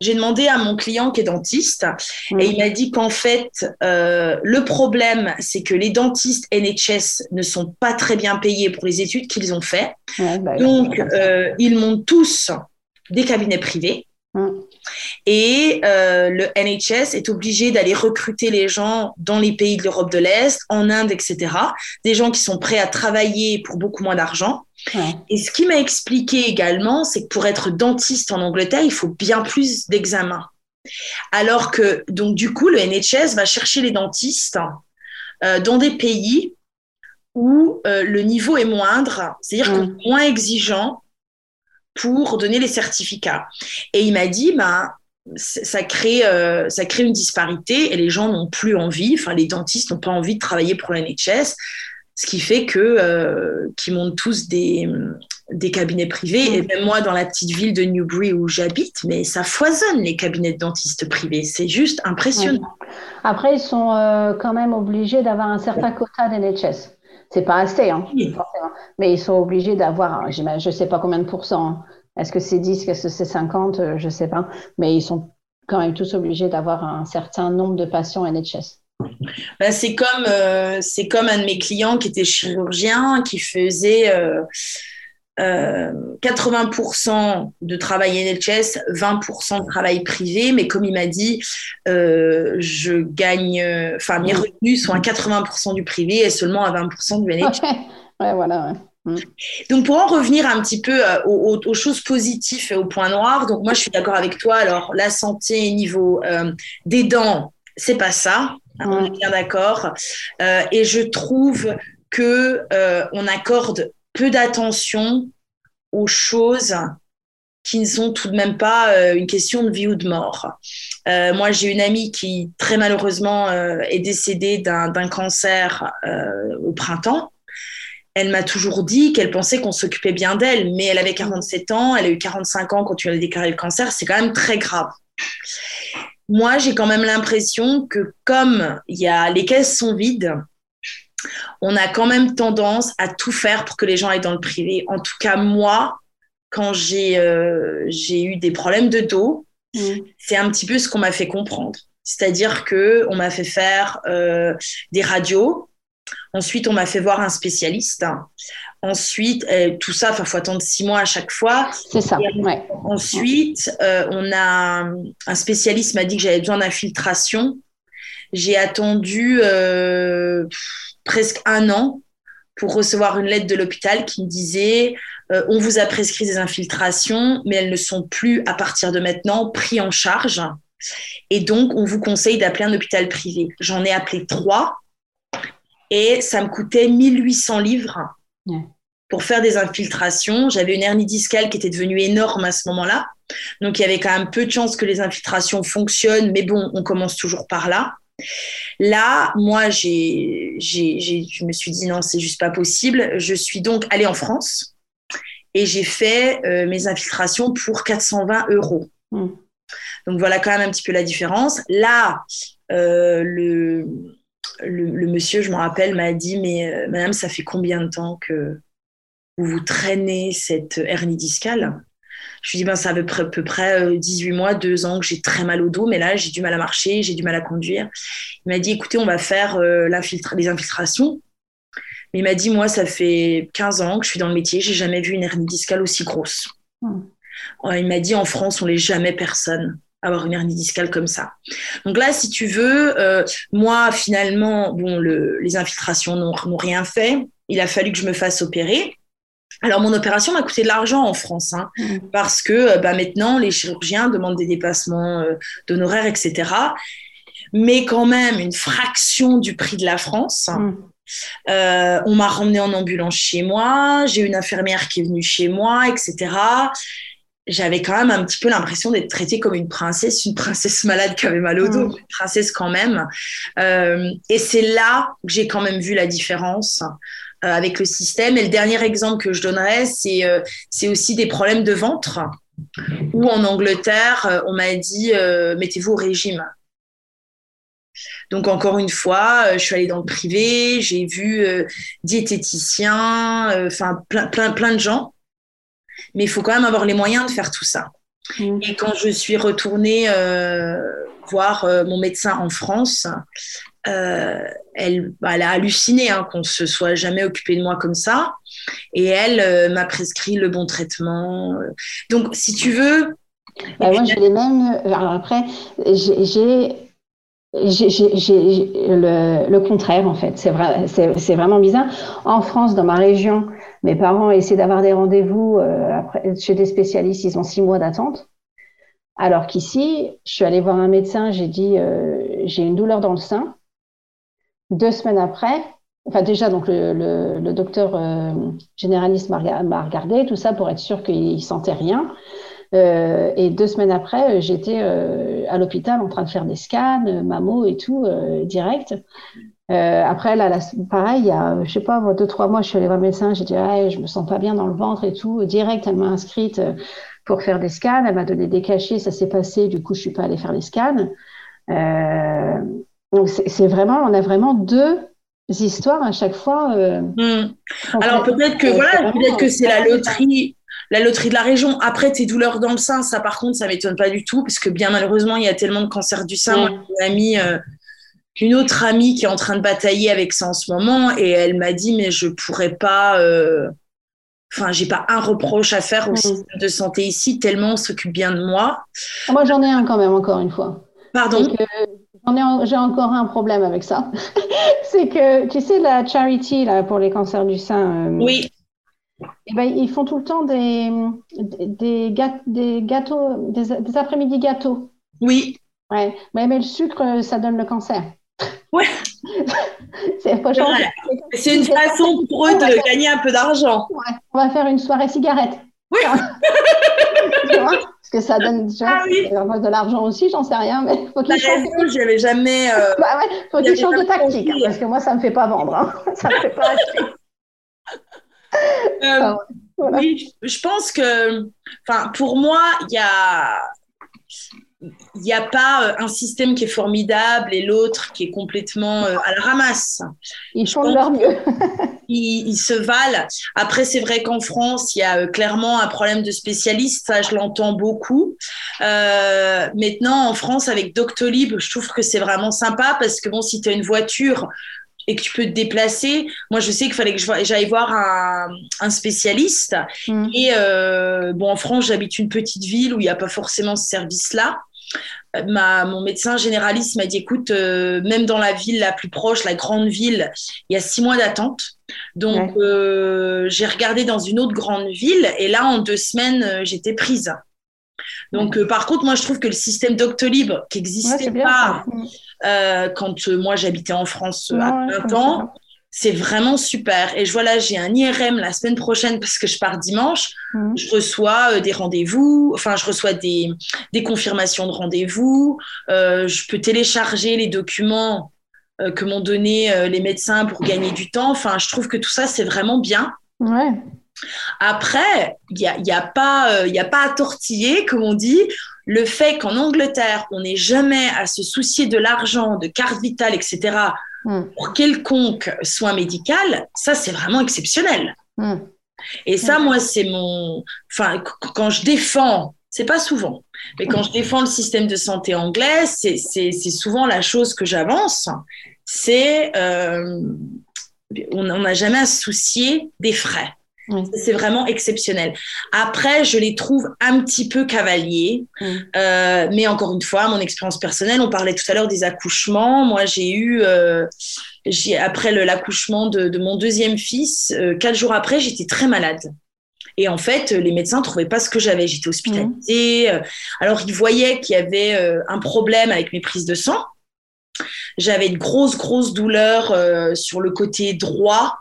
j'ai demandé à mon client qui est dentiste et il m'a dit qu'en fait, euh, le problème, c'est que les dentistes NHS ne sont pas très bien payés pour les études qu'ils ont fait. Bah, Donc, ils montent tous des cabinets privés. Mm. Et euh, le NHS est obligé d'aller recruter les gens dans les pays de l'Europe de l'Est, en Inde, etc. Des gens qui sont prêts à travailler pour beaucoup moins d'argent. Ouais. Et ce qui m'a expliqué également, c'est que pour être dentiste en Angleterre, il faut bien plus d'examens. Alors que, donc, du coup, le NHS va chercher les dentistes euh, dans des pays où euh, le niveau est moindre, c'est-à-dire Mm. moins exigeant pour donner les certificats. Et il m'a dit, ben, ça crée, euh, ça crée une disparité et les gens n'ont plus envie, enfin les dentistes n'ont pas envie de travailler pour la NHS, ce qui fait que euh, qu'ils montent tous des, des cabinets privés. Et même moi, dans la petite ville de Newbury où j'habite, mais ça foisonne les cabinets de dentistes privés. C'est juste impressionnant. Après, ils sont euh, quand même obligés d'avoir un certain quota d'NHS. C'est pas assez, hein, Oui. forcément. Mais ils sont obligés d'avoir, je sais pas combien de pourcents. Est-ce que c'est 10, est-ce que c'est 50, euh, je sais pas. Mais ils sont quand même tous obligés d'avoir un certain nombre de patients NHS. Ben, c'est comme, euh, c'est comme un de mes clients qui était chirurgien, qui faisait euh, euh, 80% de travail NHS, 20% de travail privé. Mais comme il m'a dit, euh, je gagne, euh, enfin, mes revenus sont à 80% du privé et seulement à 20% du NHS. Ouais, voilà. ouais. Donc, pour en revenir un petit peu euh, aux, aux- aux choses positives et aux points noirs, donc moi, je suis d'accord avec toi. Alors, la santé niveau euh, des dents, c'est pas ça. hein, On est bien d'accord. Euh, et je trouve que euh, on accorde peu d'attention aux choses qui ne sont tout de même pas euh, une question de vie ou de mort. Euh, moi, j'ai une amie qui, très malheureusement, euh, est décédée d'un cancer euh, au printemps. Elle m'a toujours dit qu'elle pensait qu'on s'occupait bien d'elle, mais elle avait 47 ans, elle a eu 45 ans quand tu as déclaré le cancer, c'est quand même très grave. Moi, j'ai quand même l'impression que comme y a, les caisses sont vides, on a quand même tendance à tout faire pour que les gens aillent dans le privé. En tout cas, moi, quand j'ai euh, eu des problèmes de dos, Mm. c'est un petit peu ce qu'on m'a fait comprendre. C'est-à-dire que on m'a fait faire euh, des radios. Ensuite, on m'a fait voir un spécialiste. Ensuite, euh, tout ça, il faut attendre six mois à chaque fois. C'est ça. Et Ouais. Ensuite, on a un spécialiste m'a dit que j'avais besoin d'infiltration. J'ai attendu presque un an pour recevoir une lettre de l'hôpital qui me disait euh, on vous a prescrit des infiltrations, mais elles ne sont plus à partir de maintenant prises en charge. Et donc, on vous conseille d'appeler un hôpital privé. J'en ai appelé trois et ça me coûtait 1800 livres pour faire des infiltrations. J'avais une hernie discale qui était devenue énorme à ce moment-là. Donc, il y avait quand même peu de chances que les infiltrations fonctionnent, mais bon, on commence toujours par là. Là, moi, j'ai, j'ai, j'ai- je me suis dit non, c'est juste pas possible. Je suis donc allée en France et j'ai fait euh, mes infiltrations pour 420 euros. Mm. Donc voilà quand même un petit peu la différence. Là, euh, le, le, le monsieur, je me rappelle, m'a dit mais euh, madame, ça fait combien de temps que vous vous traînez cette hernie discale? Je lui dis, ben, ça fait à peu près 18 mois, 2 ans que j'ai très mal au dos, mais là, j'ai du mal à marcher, j'ai du mal à conduire. Il m'a dit, écoutez, on va faire les infiltrations. Mais il m'a dit, moi, ça fait 15 ans que je suis dans le métier, j'ai jamais vu une hernie discale aussi grosse. Hmm. Il m'a dit, en France, on n'est jamais personne avoir une hernie discale comme ça. Donc là, si tu veux, euh, moi, finalement, bon, les infiltrations n'ont rien fait. Il a fallu que je me fasse opérer. Alors, mon opération m'a coûté de l'argent en France, hein, mmh. parce que euh, bah, maintenant, les chirurgiens demandent des dépassements euh, d'honoraires, etc. Mais quand même, une fraction du prix de la France. Mmh. on m'a ramené en ambulance chez moi, j'ai une infirmière qui est venue chez moi, etc j'avais quand même un petit peu l'impression d'être traitée comme une princesse, une princesse malade qui avait mal au dos, mm. une princesse quand même. Euh, et c'est là que j'ai quand même vu la différence euh, avec le système. Et le dernier exemple que je donnerais, c'est euh, c'est aussi des problèmes de ventre, où en Angleterre, euh, on m'a dit mettez-vous au régime. Donc encore une fois, je suis allée dans le privé, j'ai vu diététiciens, enfin plein, plein, plein de gens mais il faut quand même avoir les moyens de faire tout ça. Mm. Et quand je suis retournée euh, voir euh, mon médecin en France, euh, elle, bah, elle, a halluciné hein, qu'on se soit jamais occupé de moi comme ça. Et elle m'a prescrit le bon traitement. Donc, si tu veux. Bah, moi, j'ai les mêmes. Alors après, j'ai le, contraire, en fait. C'est vrai, vraiment bizarre. En France, dans ma région, mes parents essaient d'avoir des rendez-vous euh, chez des spécialistes, ils ont six mois d'attente. Alors qu'ici, je suis allée voir un médecin, j'ai dit euh, j'ai une douleur dans le sein. Deux semaines après, enfin déjà donc le, docteur euh, généraliste m'a regardé tout ça pour être sûr qu'il sentait rien. et deux semaines après, j'étais à l'hôpital en train de faire des scans, mammo et tout direct. Euh, après, là, pareil, il y a, je sais pas, moi, deux, trois mois, je suis allée voir le médecin, j'ai dit, ah, je me sens pas bien dans le ventre et tout. Direct, elle m'a inscrite euh, pour faire des scans, elle m'a donné des cachets, ça s'est passé, du coup, je suis pas allée faire les scans. Euh, donc, c'est vraiment, on a vraiment deux histoires à chaque fois. Euh, hmm. Alors, peut-être que, voilà, peut-être que c'est la loterie. La loterie de la région. Après, tes douleurs dans le sein, ça, par contre, ça m'étonne pas du tout, parce que bien malheureusement, il y a tellement de cancers du sein. Moi, une amie, une autre amie qui est en train de batailler avec ça en ce moment et elle m'a dit mais je pourrais pas euh... enfin j'ai pas un reproche à faire au système de santé ici tellement on s'occupe bien de moi moi j'en ai un quand même encore une fois pardon? J'ai encore un problème avec ça c'est que tu sais la charity là pour les cancers du sein euh, oui eh ben, ils font tout le temps des, des, des gâteaux, des, après-midi gâteaux. Oui. Ouais. Mais, mais le sucre, ça donne le cancer. Ouais. c'est une façon pour eux de gagner un peu d'argent. On va faire une soirée cigarette. Oui. que ça donne déjà ah de l'argent aussi, j'en sais rien, mais faut qu'ils changent. J'avais jamais. Euh... Bah ouais, faut qu'ils changent de tactique, hein, parce que moi ça me fait pas vendre, hein. ça me fait pas acheter. Euh, Oui, je pense que, enfin, pour moi, il y a il n'y a pas euh, un système qui est formidable et l'autre qui est complètement euh, à la ramasse. Ils font leur mieux. ils, se valent. Après, c'est vrai qu'en France, il y a euh, clairement un problème de spécialistes. Ça, je l'entends beaucoup. maintenant, en France, avec Doctolib, je trouve que c'est vraiment sympa parce que bon, si tu as une voiture, et que tu peux te déplacer. Moi, je sais qu'il fallait que j'aille voir un, spécialiste. Mm. Et bon, en France, j'habite une petite ville où il n'y a pas forcément ce service-là ma, mon médecin généraliste m'a dit écoute, euh, même dans la ville la plus proche, la grande ville, il y a six mois d'attente. Donc, euh, j'ai regardé dans une autre grande ville et là, en deux semaines, euh, j'étais prise. Donc, par contre, moi, je trouve que le système Doctolib, qui n'existait pas quand moi j'habitais en France à 20 ans, c'est vraiment super. Et je vois là, j'ai un IRM la semaine prochaine parce que je pars dimanche. Mmh. Je reçois euh, des rendez-vous, enfin, je reçois des, des confirmations de rendez-vous. Euh, je peux télécharger les documents euh, que m'ont donné les médecins pour gagner du temps. Enfin, je trouve que tout ça, c'est vraiment bien. Ouais. Après, il n'y a, y a, pas, y a pas à tortiller, comme on dit. Le fait qu'en Angleterre, on n'ait jamais à se soucier de l'argent, de carte vitale, etc., Hmm. pour quelconque soin médical, ça c'est vraiment exceptionnel. Hmm. Et ça, moi, c'est mon. Enfin, quand je défends, c'est pas souvent, mais quand je défends le système de santé anglais, c'est souvent la chose que j'avance. C'est. Euh, on n'a jamais à se soucier des frais. C'est vraiment exceptionnel. Après, je les trouve un petit peu cavaliers. Euh, mais encore une fois, mon expérience personnelle, on parlait tout à l'heure des accouchements. Moi, j'ai eu, euh, après l'accouchement de, mon deuxième fils, euh, quatre jours après, j'étais très malade. Et en fait, les médecins ne trouvaient pas ce que j'avais. J'étais hospitalisée. Alors, ils voyaient qu'il y avait un problème avec mes prises de sang. J'avais une grosse, grosse douleur sur le côté droit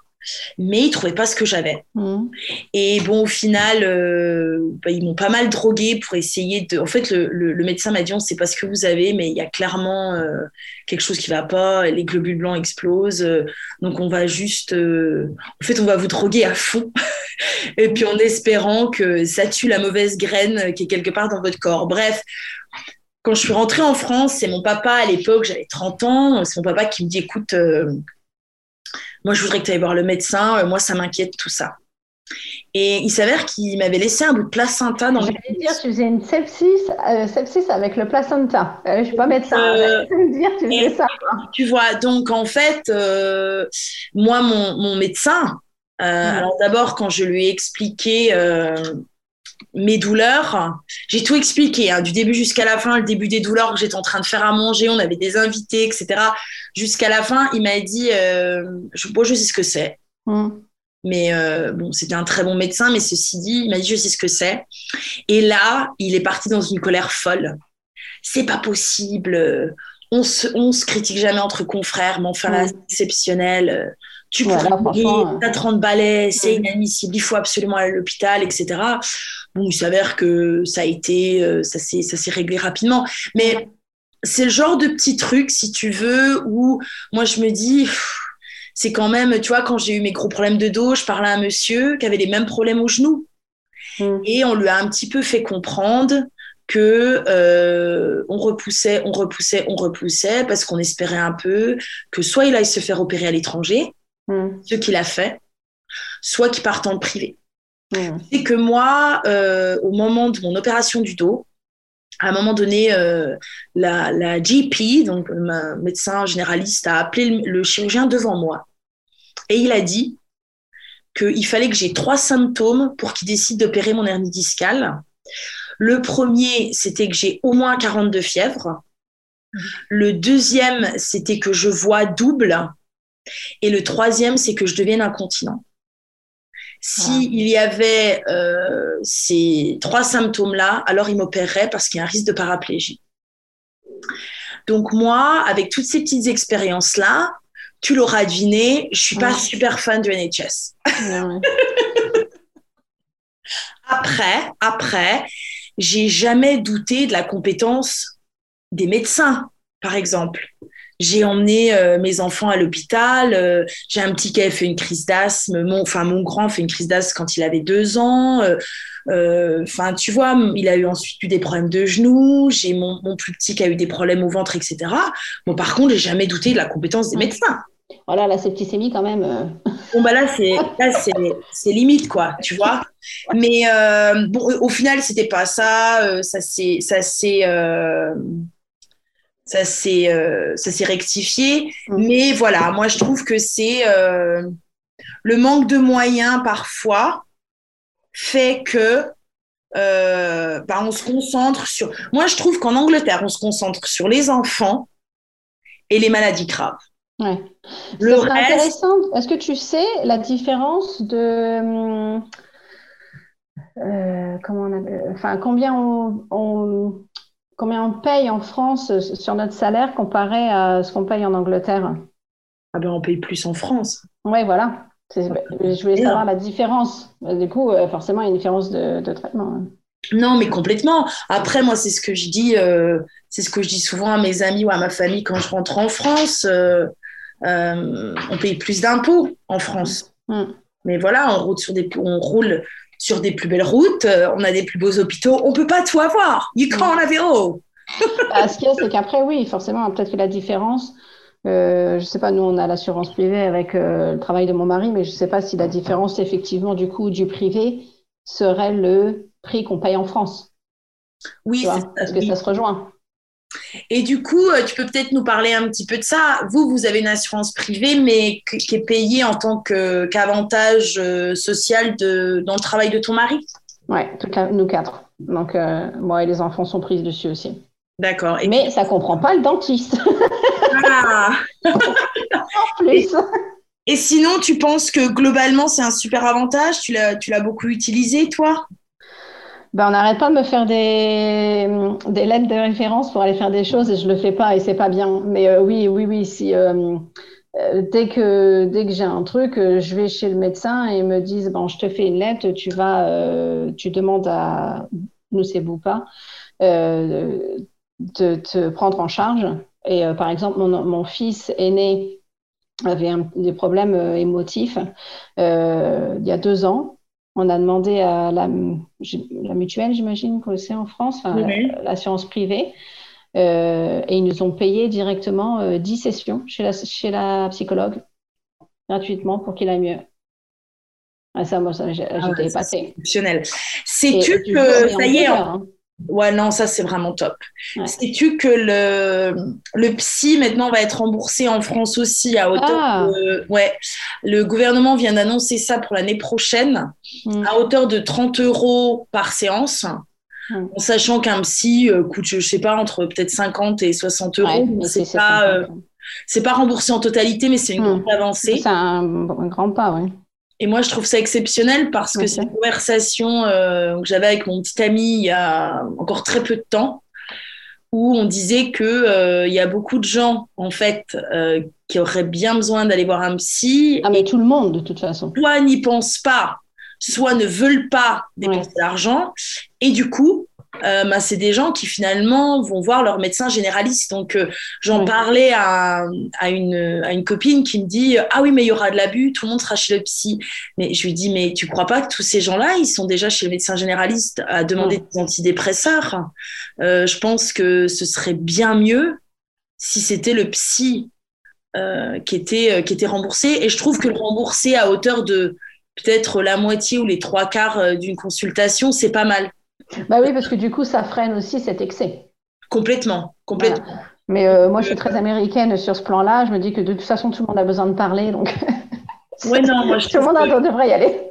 mais ils trouvaient pas ce que j'avais. Mmh. Et bon, au final, euh, bah, ils m'ont pas mal drogué pour essayer de. En fait, le, médecin m'a dit on sait pas ce que vous avez, mais il y a clairement euh, quelque chose qui va pas. Les globules blancs explosent, euh, donc on va juste. En fait, on va vous droguer à fond. Et puis en espérant que ça tue la mauvaise graine qui est quelque part dans votre corps. Bref, quand je suis rentrée en France, c'est mon papa à l'époque, j'avais 30 ans, c'est mon papa qui me dit écoute, moi, je voudrais que tu ailles voir le médecin. Euh, moi, ça m'inquiète tout ça. Et il s'avère qu'il m'avait laissé un bout de placenta dans. J'allais dire, tu faisais une sepsis, euh, sepsis avec le placenta. Euh, je ne suis pas médecin. Euh, dire, tu faisais ça. Tu vois, donc en fait, moi, mon, mon médecin, mm. alors d'abord, quand je lui ai expliqué mes douleurs. J'ai tout expliqué, hein, du début jusqu'à la fin, le début des douleurs que j'étais en train de faire à manger, on avait des invités, etc. Jusqu'à la fin, il m'a dit, euh, je, je sais ce que c'est. Mm. Mais euh, bon, c'était un très bon médecin, mais ceci dit, il m'a dit, je sais ce que c'est. Et là, il est parti dans une colère folle. C'est pas possible. On se, on se critique jamais entre confrères, mais enfin là, c'est exceptionnel tu voilà, pourrais t'as 30 balais, c'est inadmissible, il faut absolument aller à l'hôpital, etc. Bon, il s'avère que ça a été, euh, ça s'est, ça s'est réglé rapidement. Mais c'est le genre de petit truc, si tu veux, où moi je me dis, c'est quand même, tu vois, quand j'ai eu mes gros problèmes de dos, je parlais à un monsieur qui avait les mêmes problèmes aux genoux. Mm. Et on lui a un petit peu fait comprendre que euh, on repoussait, on repoussait, on repoussait parce qu'on espérait un peu que soit il aille se faire opérer à l'étranger, mm. ce qu'il a fait, soit qu'il parte en privé. Mm. C'est que moi, euh, au moment de mon opération du dos, à un moment donné, euh, la, GP, donc le médecin généraliste, a appelé le, chirurgien devant moi. Et il a dit qu'il fallait que j'ai trois symptômes pour qu'il décide d'opérer mon hernie discale. Le premier, c'était que j'ai au moins 42 fièvres. Mm. Le deuxième, c'était que je vois double. Et le troisième, c'est que je devienne incontinent. S'il y avait euh, ces trois symptômes-là, alors il m'opérerait parce qu'il y a un risque de paraplégie. Donc moi, avec toutes ces petites expériences-là, tu l'auras deviné, je suis pas super fan du NHS. après, après, j'ai jamais douté de la compétence des médecins, par exemple. J'ai emmené euh, mes enfants à l'hôpital. Euh, j'ai un petit qui a fait une crise d'asthme. Mon, enfin, mon grand fait une crise d'asthme quand il avait deux ans. Euh, enfin, tu vois, il a eu ensuite eu des problèmes de genoux. J'ai mon, mon, plus petit qui a eu des problèmes au ventre, etc. Bon, par contre, j'ai jamais douté de la compétence des médecins. Voilà, la septicémie quand même. Bon bah là c'est là c'est limite quoi, tu vois. Mais bon, au final c'était pas ça. ça c'est ça c'est ça s'est euh, ça s'est rectifié. Mm. Mais voilà, moi je trouve que c'est euh, le manque de moyens parfois fait que euh, bah, on se concentre sur. Moi je trouve qu'en Angleterre on se concentre sur les enfants et les maladies graves. Ouais. Le reste... intéressant. Est-ce que tu sais la différence de comment on a, enfin combien on combien on paye en France euh, sur notre salaire comparé à ce qu'on paye en Angleterre Ah ben on paye plus en France. Oui, voilà. Je voulais savoir la différence. Du coup, euh, forcément, il y a une différence de, traitement. Hein. Non, mais complètement. Après, moi, c'est ce que je dis, euh, c'est ce que je dis souvent à mes amis ou à ma famille quand je rentre en France. on paye plus d'impôts en France. Mm. Mais voilà, on roule sur des, on roule sur des plus belles routes, euh, on a des plus beaux hôpitaux. On peut pas tout avoir. You can't have it all. ce qu'il y a, c'est qu'après, oui, forcément, peut-être que la différence, je ne sais pas, nous, on a l'assurance privée avec le travail de mon mari, mais je ne sais pas si la différence, effectivement, du coût du privé serait le prix qu'on paye en France. Oui, parce que ça se rejoint? Et du coup, tu peux peut-être nous parler un petit peu de ça. Vous, vous avez une assurance privée, mais qui est payée en tant qu'avantage social de, dans le travail de ton mari? Oui, nous quatre. Donc, euh, moi et les enfants sont prises dessus aussi. D'accord. Mais ça ne comprend pas le dentiste. Ah en plus. Et, sinon, tu penses que globalement, c'est un super avantage? Tu l'as beaucoup utilisé, toi? Ben, on n'arrête pas de me faire des, des, lettres de référence pour aller faire des choses et je ne le fais pas et c'est pas bien. Mais euh, oui, oui, oui, si, euh, euh, dès que, dès que j'ai un truc, je vais chez le médecin et ils me disent bon, je te fais une lettre, tu vas, tu demandes à nous c'est pas de te prendre en charge. Et par exemple, mon, mon, fils aîné avait des problèmes émotifs il y a deux ans. On a demandé à la, la mutuelle, j'imagine que c'est en France, l'assurance privée, euh, et ils nous ont payé directement 10 euh, sessions chez la, chez la psychologue, gratuitement, pour qu'il aille mieux. Ah, ça, moi, ça, j'étais ah Exceptionnel. Sais-tu que, ça y est. Ouais, non, ça c'est vraiment top. Sais-tu que le, le psy maintenant va être remboursé en France aussi à hauteur ah. de, Ouais, le gouvernement vient d'annoncer ça pour l'année prochaine hmm. à hauteur de 30 euros par séance. En sachant qu'un psy euh, coûte, je sais pas, entre peut-être 50 et 60 euros. c'est pas, euh, c'est pas remboursé en totalité, mais c'est une grande avancée. C'est un, grand pas, oui. Et moi, je trouve ça exceptionnel parce que c'est une conversation euh, que j'avais avec mon petit ami il y a encore très peu de temps, où on disait que il y a beaucoup de gens, en fait, qui auraient bien besoin d'aller voir un psy. Ah, mais tout le monde, de toute façon. Toi, n'y pense pas soit ne veulent pas dépenser l'argent. Et du coup, euh, bah, c'est des gens qui finalement vont voir leur médecin généraliste. Donc, euh, j'en parlais à, à, une, à une copine qui me dit Ah oui, mais il y aura de l'abus, tout le monde sera chez le psy. Mais je lui dis Mais tu crois pas que tous ces gens-là, ils sont déjà chez le médecin généraliste à demander des antidépresseurs? Euh, Je pense que ce serait bien mieux si c'était le psy qui, était, qui était remboursé. Et je trouve que le rembourser à hauteur de peut-être la moitié ou les trois quarts euh, d'une consultation, c'est pas mal. Bah oui, parce que du coup, ça freine aussi cet excès. Complètement, complètement. Mais euh, moi, je suis très américaine sur ce plan-là. Je me dis que de toute façon, tout le monde a besoin de parler, donc. ouais, non, moi, je tout le monde devrait y aller.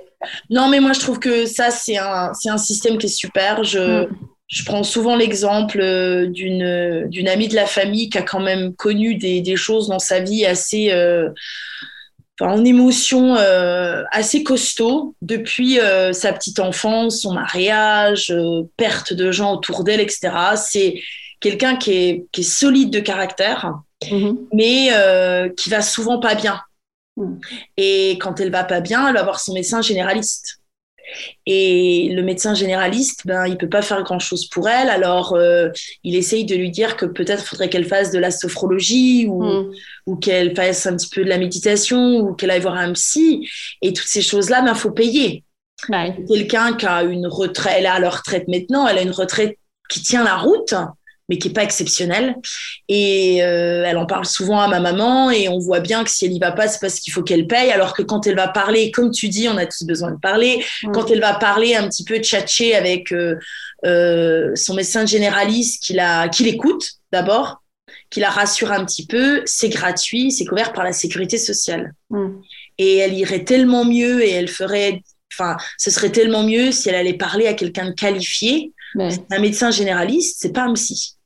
Non, mais moi, je trouve que ça, c'est un, un système qui est super. Je, mm. je prends souvent l'exemple euh, d'une, d'une amie de la famille qui a quand même connu des, des choses dans sa vie assez en émotion euh, assez costaud depuis euh, sa petite enfance, son mariage, euh, perte de gens autour d'elle, etc. C'est quelqu'un qui est, qui est, solide de caractère, mm-hmm. mais qui va souvent pas bien. Mm. Et quand elle va pas bien, elle va voir son médecin généraliste. Et le médecin généraliste, ben, il peut pas faire grand-chose pour elle. Alors, euh, il essaye de lui dire que peut-être faudrait qu'elle fasse de la sophrologie ou, hmm. ou qu'elle fasse un petit peu de la méditation ou qu'elle aille voir un psy. Et toutes ces choses-là, il ben, faut payer. Quelqu'un qui a une retraite, elle a la retraite maintenant, elle a une retraite qui tient la route mais qui est pas exceptionnelle. Et euh, elle en parle souvent à ma maman et on voit bien que si elle y va pas, c'est parce qu'il faut qu'elle paye. Alors que quand elle va parler, comme tu dis, on a tous besoin de parler. Quand elle va parler un petit peu tchatcher avec euh, euh, son médecin généraliste, qui la, qui l'écoute d'abord, qui la rassure un petit peu, c'est gratuit, c'est couvert par la sécurité sociale. Et elle irait tellement mieux et elle ferait, enfin, ce serait tellement mieux si elle allait parler à quelqu'un de qualifié. Un médecin généraliste, c'est pas un psy.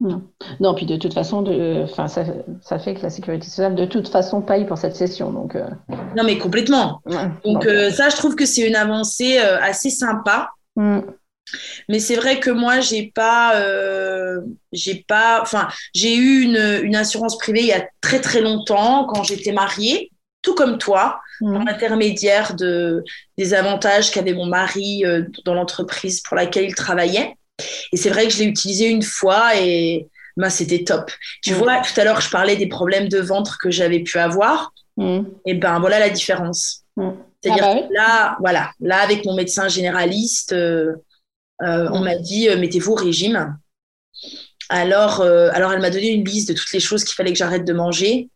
Non. non, puis de toute façon, de, ça, ça, fait que la sécurité sociale, de toute façon, paye pour cette session. Donc, euh. Non, mais complètement. donc, euh, ça, je trouve que c'est une avancée euh, assez sympa. Mm. Mais c'est vrai que moi, j'ai pas, j'ai pas, enfin, j'ai eu une, une, assurance privée il y a très très longtemps quand j'étais mariée, tout comme toi, mm. par l'intermédiaire de des avantages qu'avait mon mari dans l'entreprise pour laquelle il travaillait. Et c'est vrai que je l'ai utilisé une fois et bah, c'était top. Tu mm. vois, tout à l'heure, je parlais des problèmes de ventre que j'avais pu avoir. Mm. Et ben voilà la différence. Mm. C'est-à-dire ah bah que là, voilà, là, avec mon médecin généraliste, euh, euh, on m'a dit euh, mettez-vous au régime. Alors, alors elle m'a donné une liste de toutes les choses qu'il fallait que j'arrête de manger.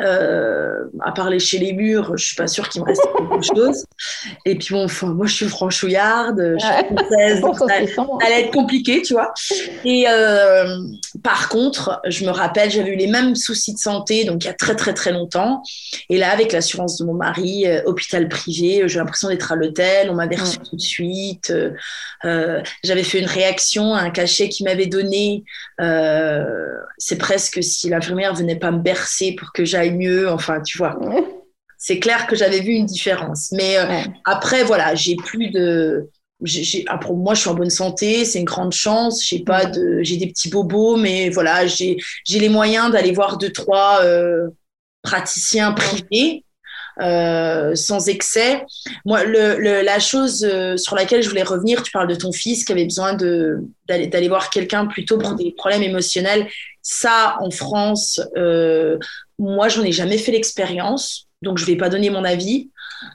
Euh, à parler chez les murs, je suis pas sûre qu'il me reste chose. Et puis bon, moi je suis franchouillarde, je suis française, ça, allait être compliqué, tu vois. Et euh, par contre, je me rappelle, j'avais eu les mêmes soucis de santé, donc il y a très très très longtemps. Et là, avec l'assurance de mon mari, euh, hôpital privé, j'ai l'impression d'être à l'hôtel, on m'avait reçu tout de suite. j'avais fait une réaction à un cachet qu'il m'avait donné. c'est presque si l'infirmière venait pas me bercer pour que j'aille mieux. Enfin, tu vois. C'est clair que j'avais vu une différence. Mais euh, après, voilà, j'ai plus de. après, moi, je suis en bonne santé, c'est une grande chance. J'ai pas de, j'ai des petits bobos, mais voilà, j'ai les moyens d'aller voir deux trois euh, praticiens privés. Euh, sans excès. Moi, le, la chose sur laquelle je voulais revenir, tu parles de ton fils qui avait besoin d'aller voir quelqu'un plutôt pour des problèmes émotionnels. Ça, en France, euh, moi, j'en ai jamais fait l'expérience, donc je vais pas donner mon avis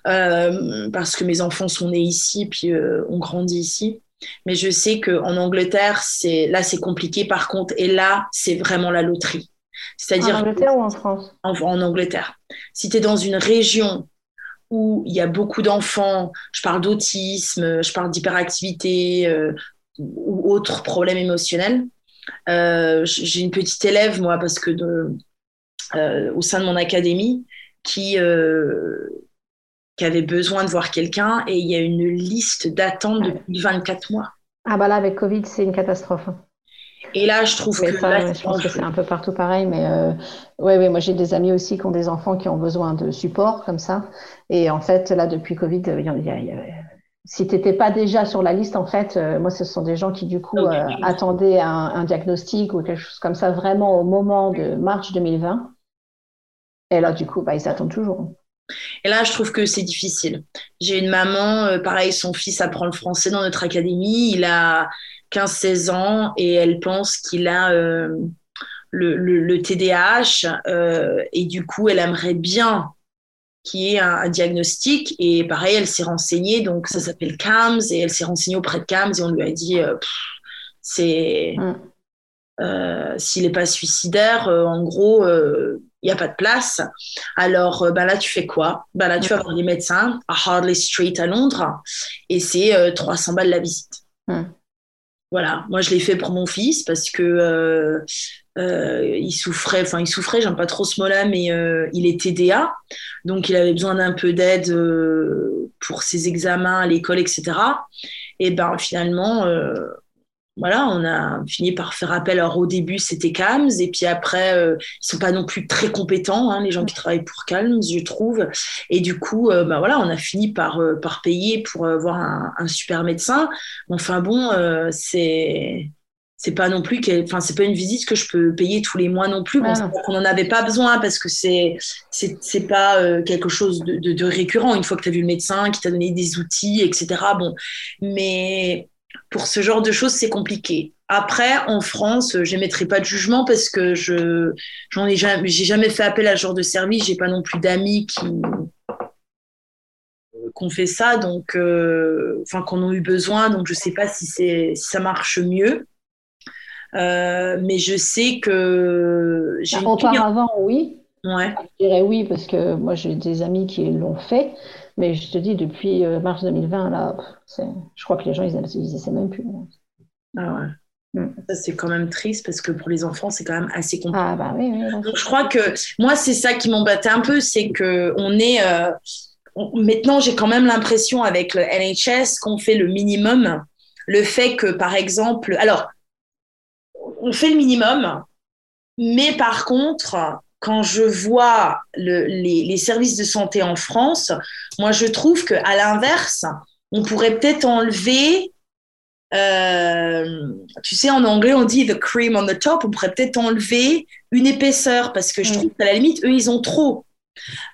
euh, parce que mes enfants sont nés ici, puis euh, ont grandi ici. Mais je sais qu'en Angleterre, c'est là, c'est compliqué. Par contre, et là, c'est vraiment la loterie. C'est-à-dire en Angleterre ou en France? En, en Angleterre. Si tu es dans une région où il y a beaucoup d'enfants, je parle d'autisme, je parle d'hyperactivité euh, ou autres problèmes émotionnels, euh, j'ai une petite élève, moi, parce que euh, au sein de mon académie, qui, euh, qui avait besoin de voir quelqu'un et il y a une liste d'attente depuis 24 mois. Ah bah là, avec Covid, c'est une catastrophe. Et là, je trouve que. je pense que c'est un peu partout pareil, mais euh, ouais, moi j'ai des amis aussi qui ont des enfants qui ont besoin de support comme ça. Et en fait, là, depuis Covid, il y, a, il y a si tu n'étais pas déjà sur la liste, en fait, euh, moi, ce sont des gens qui, du coup, euh, attendaient un, diagnostic ou quelque chose comme ça vraiment au moment de mars 2020. Et là, du coup, bah, ils attendent toujours. Et là, je trouve que c'est difficile. J'ai une maman, euh, pareil, son fils apprend le français dans notre académie. Il a 15-16 ans et elle pense qu'il a le, le, le, TDAH. et du coup, elle aimerait bien qui est un, diagnostic. Et pareil, elle s'est renseignée, donc ça s'appelle CAMS, et elle s'est renseignée auprès de CAMS, et on lui a dit, euh, c'est... Mm. Euh, s'il n'est pas suicidaire, euh, en gros, il n'y a pas de place. Alors bah là, tu fais quoi? Bah Là, tu vas voir les médecins à Harley Street à Londres et c'est 300 balles la visite. Mm. Voilà, moi je l'ai fait pour mon fils parce que euh, il souffrait, enfin il souffrait, j'aime pas trop ce mot-là, mais euh, il est TDA, donc il avait besoin d'un peu d'aide euh, pour ses examens à l'école, etc. Et ben finalement, voilà, on a fini par faire appel. Alors au début c'était CAMS, et puis après ils sont pas non plus très compétents, hein, les gens qui travaillent pour CAMS, je trouve. Et du coup, ben voilà, on a fini par par payer pour voir un, un super médecin. Enfin bon, c'est c'est pas non plus enfin c'est pas une visite que je peux payer tous les mois non plus bon, ah. on n'en avait pas besoin parce que c'est c'est pas euh, quelque chose de, de, récurrent une fois que tu as vu le médecin qui t'a donné des outils etc bon mais pour ce genre de choses c'est compliqué. Après en France j'émettrai pas de jugement parce que je j'en ai jamais j'ai jamais fait appel à ce genre de service. J'ai pas non plus d'amis qui qu'on fait ça. Donc euh, enfin qu'on a eu besoin. Donc je sais pas si c'est si ça marche mieux. Euh, mais je sais que j'ai auparavant oui. Ouais. je dirais oui parce que moi j'ai des amis qui l'ont fait mais je te dis depuis euh, mars 2020 là je crois que les gens ils, ils essaient même plus ah ouais mm. C'est quand même triste parce que pour les enfants, c'est quand même assez compliqué. Ah, bah oui, oui, Donc, je crois que moi, c'est ça qui m'embêtait un peu, c'est que on est. Euh, maintenant, j'ai quand même l'impression avec le NHS qu'on fait le minimum. Le fait que, par exemple, alors, on fait le minimum, mais par contre, quand je vois les, services de santé en France, moi je trouve qu'à l'inverse, on pourrait peut-être enlever, euh, tu sais, en anglais on dit the cream on the top, on pourrait peut-être enlever une épaisseur parce que je trouve qu'à la limite, eux, ils ont trop.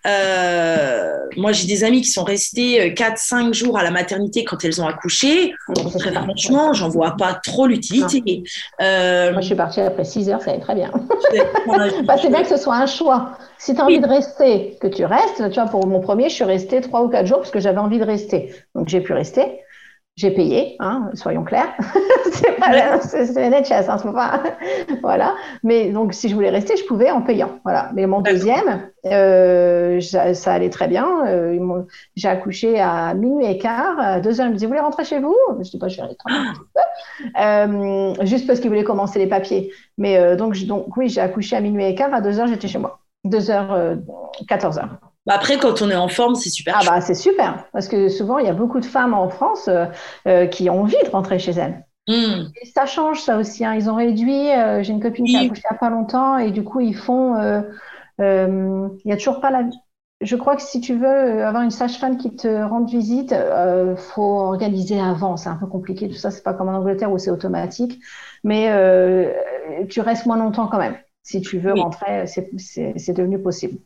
Euh, moi, j'ai des amis qui sont restés 4-5 euh, jours à la maternité quand elles ont accouché. Très franchement, j'en vois pas trop l'utilité. Euh, moi, je suis partie après 6 heures, ça allait très bien. bah, c'est bien que ce soit un choix. Si tu as envie de rester, que tu restes. Tu vois, pour mon premier, je suis restée 3 ou 4 jours parce que j'avais envie de rester. Donc, j'ai pu rester. J'ai payé, hein, soyons clairs. c'est pas NHS, hein, pas. voilà. Mais donc, si je voulais rester, je pouvais en payant. Voilà. Mais mon deuxième, euh, ça, allait très bien. Euh, j'ai accouché à minuit et quart. À deux heures, il me dit Vous voulez rentrer chez vous? Je dis pas, je vais peu. Euh, juste parce qu'il voulait commencer les papiers. Mais donc, donc, oui, j'ai accouché à minuit et quart. À deux heures, j'étais chez moi. Deux heures, 14 heures. Bah, après, quand on est en forme, c'est super. Ah, bah, c'est super. Parce que souvent, il y a beaucoup de femmes en France euh, euh, qui ont envie de rentrer chez elles. Hmm. Et ça change, ça aussi. Hein. Ils ont réduit. Euh, j'ai une copine qui a accouché il n'y a pas longtemps et du coup, ils font. Il n'y a toujours pas la. Je crois que si tu veux avoir une sage-femme qui te rende visite, il faut organiser avant. C'est un peu compliqué. Tout ça, c'est pas comme en Angleterre où c'est automatique. Mais tu restes moins longtemps quand même. Si tu veux rentrer, c'est devenu possible.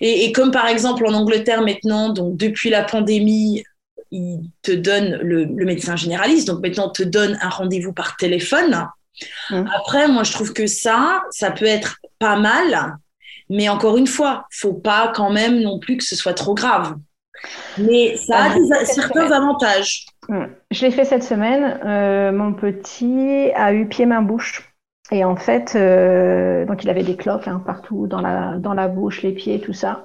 Et, comme par exemple en Angleterre maintenant, donc depuis la pandémie, il te donne le, médecin généraliste, donc maintenant te donne un rendez-vous par téléphone. Mmh. Après, moi je trouve que ça, ça peut être pas mal, mais encore une fois, faut pas quand même non plus que ce soit trop grave. Mais ça a ah, certains avantages. Mmh. Je l'ai fait cette semaine. Euh, mon petit a eu pied-main-bouche. Et en fait, euh, donc il avait des cloques hein, partout dans la, dans la bouche, les pieds, tout ça.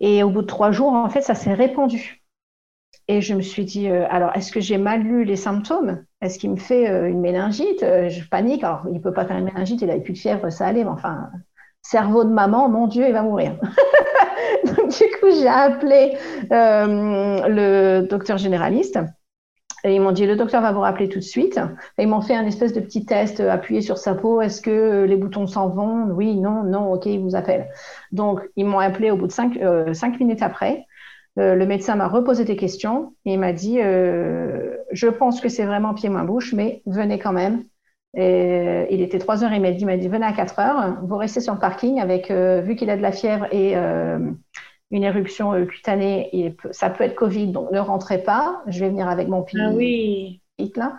Et au bout de trois jours, en fait, ça s'est répandu. Et je me suis dit, euh, alors, est-ce que j'ai mal lu les symptômes? Est-ce qu'il me fait euh, une méningite? Je panique. Alors, il ne peut pas faire une méningite, il n'avait plus de fièvre, ça allait. Mais enfin, cerveau de maman, mon Dieu, il va mourir. donc, du coup, j'ai appelé le docteur généraliste. Et ils m'ont dit, le docteur va vous rappeler tout de suite. Et ils m'ont fait un espèce de petit test euh, appuyé sur sa peau. Est-ce que euh, les boutons s'en vont? Oui, non, non, ok, il vous appelle. Donc, ils m'ont appelé au bout de cinq, euh, minutes après. le médecin m'a reposé des questions et il m'a dit, je pense que c'est vraiment pied-moins-bouche, mais venez quand même. Et il était 3h30, il m'a dit, venez à 4h, vous restez sur le parking avec, vu qu'il a de la fièvre et une éruption euh, cutanée, et ça peut être Covid, donc ne rentrez pas. Je vais venir avec mon pied. Ah oui. Là.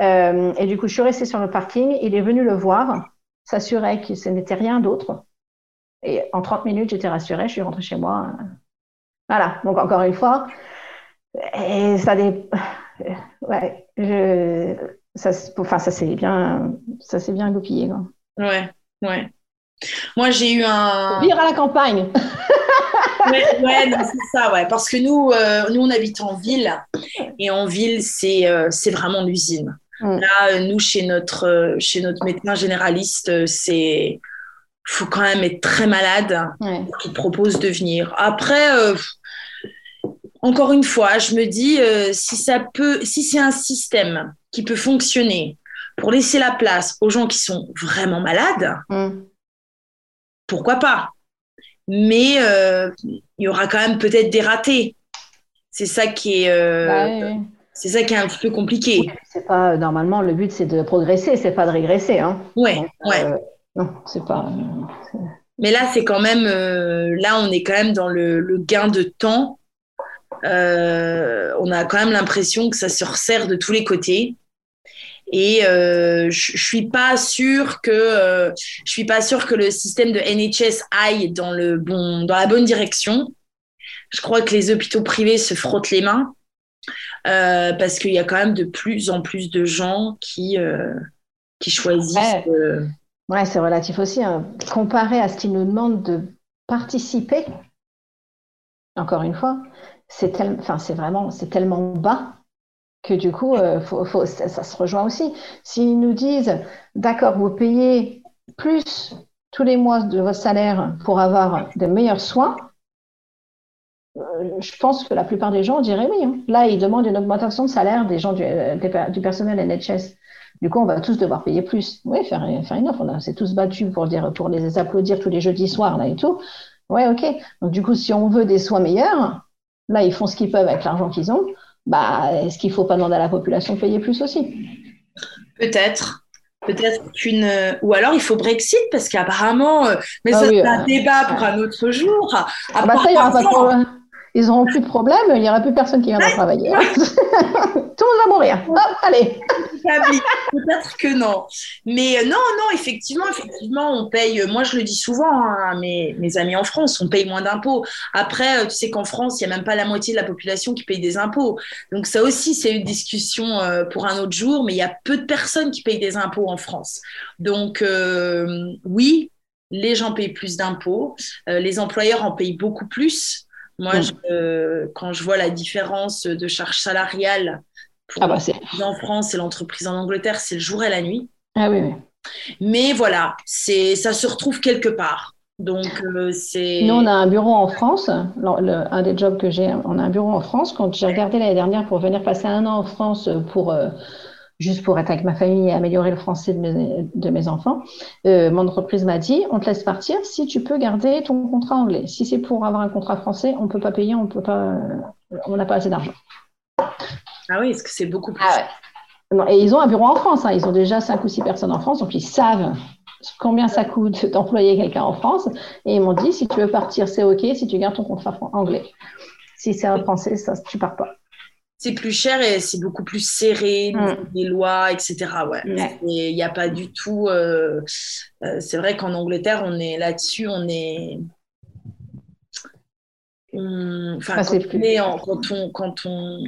Euh, et du coup, je suis restée sur le parking. Il est venu le voir, s'assurer que ce n'était rien d'autre. Et en 30 minutes, j'étais rassurée, je suis rentrée chez moi. Voilà, donc encore une fois, et ça des... Ouais, je... ça, enfin, ça s'est bien, ça s'est bien goupillé. Quoi. Ouais, ouais. Moi, j'ai eu un. Vivre à la campagne. ouais, c'est ça, ouais. Parce que nous, euh, nous, on habite en ville. Et en ville, c'est euh, c'est vraiment l'usine. Mm. Là, nous, chez notre, chez notre médecin généraliste, c'est. faut quand même être très malade pour propose de venir. Après, euh, encore une fois, je me dis, si ça peut, si c'est un système qui peut fonctionner pour laisser la place aux gens qui sont vraiment malades, mm. pourquoi pas? Mais euh, il y aura quand même peut-être des ratés. C'est ça qui est, euh, bah c'est ça qui est un petit peu compliqué. c'est pas normalement le but, c'est de progresser, c'est pas de régresser, hein. Ouais, ouais. Euh, non, c'est pas. Mais là, c'est quand même, là, on est quand même dans le, le gain de temps. on a quand même l'impression que ça se resserre de tous les côtés. Et euh, je, suis pas sûre que euh, je suis pas sûre que le système de NHS aille dans le bon dans la bonne direction. Je crois que les hôpitaux privés se frottent les mains euh, parce qu'il y a quand même de plus en plus de gens qui qui choisissent. Ouais, ouais c'est relatif aussi. Hein. Comparé à ce qu'ils nous demandent de participer, encore une fois, c'est enfin, c'est vraiment c'est tellement bas que du coup, euh, ça, se rejoint aussi. S'ils nous disent, d'accord, vous payez plus tous les mois de votre salaire pour avoir de meilleurs soins, euh, je pense que la plupart des gens diraient oui. Hein. Là, ils demandent une augmentation de salaire des gens du, euh, personnel NHS. Du coup, on va tous devoir payer plus. Oui, faire, une offre. On s'est tous battus pour, dire, pour les applaudir tous les jeudis soirs là, et tout. Ouais, ok. Donc, du coup, si on veut des soins meilleurs, là, ils font ce qu'ils peuvent avec l'argent qu'ils ont bah, est-ce qu'il ne faut pas demander à la population de payer plus aussi? Peut-être. Peut-être qu'une. Ou alors il faut Brexit, parce qu'apparemment. Euh, mais ah ça, c'est un euh, débat pour un autre jour. Ah bah ça, il y aura pas Ils n'auront plus de problème, il n'y aura plus personne qui viendra travailler. Tout le monde va mourir. allez Peut-être que non. Mais euh, non, non, effectivement, effectivement, on paye. Euh, moi, je le dis souvent hein, à mes, mes, amis en France, on paye moins d'impôts. Après, euh, tu sais qu'en France, il n'y a même pas la moitié de la population qui paye des impôts. Donc ça aussi, c'est une discussion pour un autre jour. Mais il y a peu de personnes qui payent des impôts en France. Donc oui, les gens payent plus d'impôts. les employeurs en payent beaucoup plus. Moi, quand je vois la différence de charge salariale ah bah en France et l'entreprise en Angleterre, c'est le jour et la nuit. Ah oui, oui. Mais voilà, c'est ça se retrouve quelque part. Donc euh, c'est. Nous, on a un bureau en France. un des jobs que j'ai, on a un bureau en France. Quand j'ai regardé l'année dernière pour venir passer un an en France pour euh, juste pour être avec ma famille et améliorer le français de mes, de mes enfants, euh, mon entreprise m'a dit on te laisse partir si tu peux garder ton contrat anglais. Si c'est pour avoir un contrat français, on peut pas payer, on peut pas, on n'a pas assez d'argent. Ah oui, est-ce que c'est beaucoup plus. Ah et ils ont un bureau en France, hein. ils ont déjà cinq ou six personnes en France, donc ils savent combien ça coûte d'employer quelqu'un en France. Et ils m'ont dit si tu veux partir, c'est OK si tu gardes ton contrat anglais. Si c'est un français, ça, tu pars pas. C'est plus cher et c'est beaucoup plus serré, mm. les lois, etc. Ouais. Il n'y a pas du tout. Euh, euh, c'est vrai qu'en Angleterre, on est là-dessus, on est. Enfin, quand, quand, on, quand on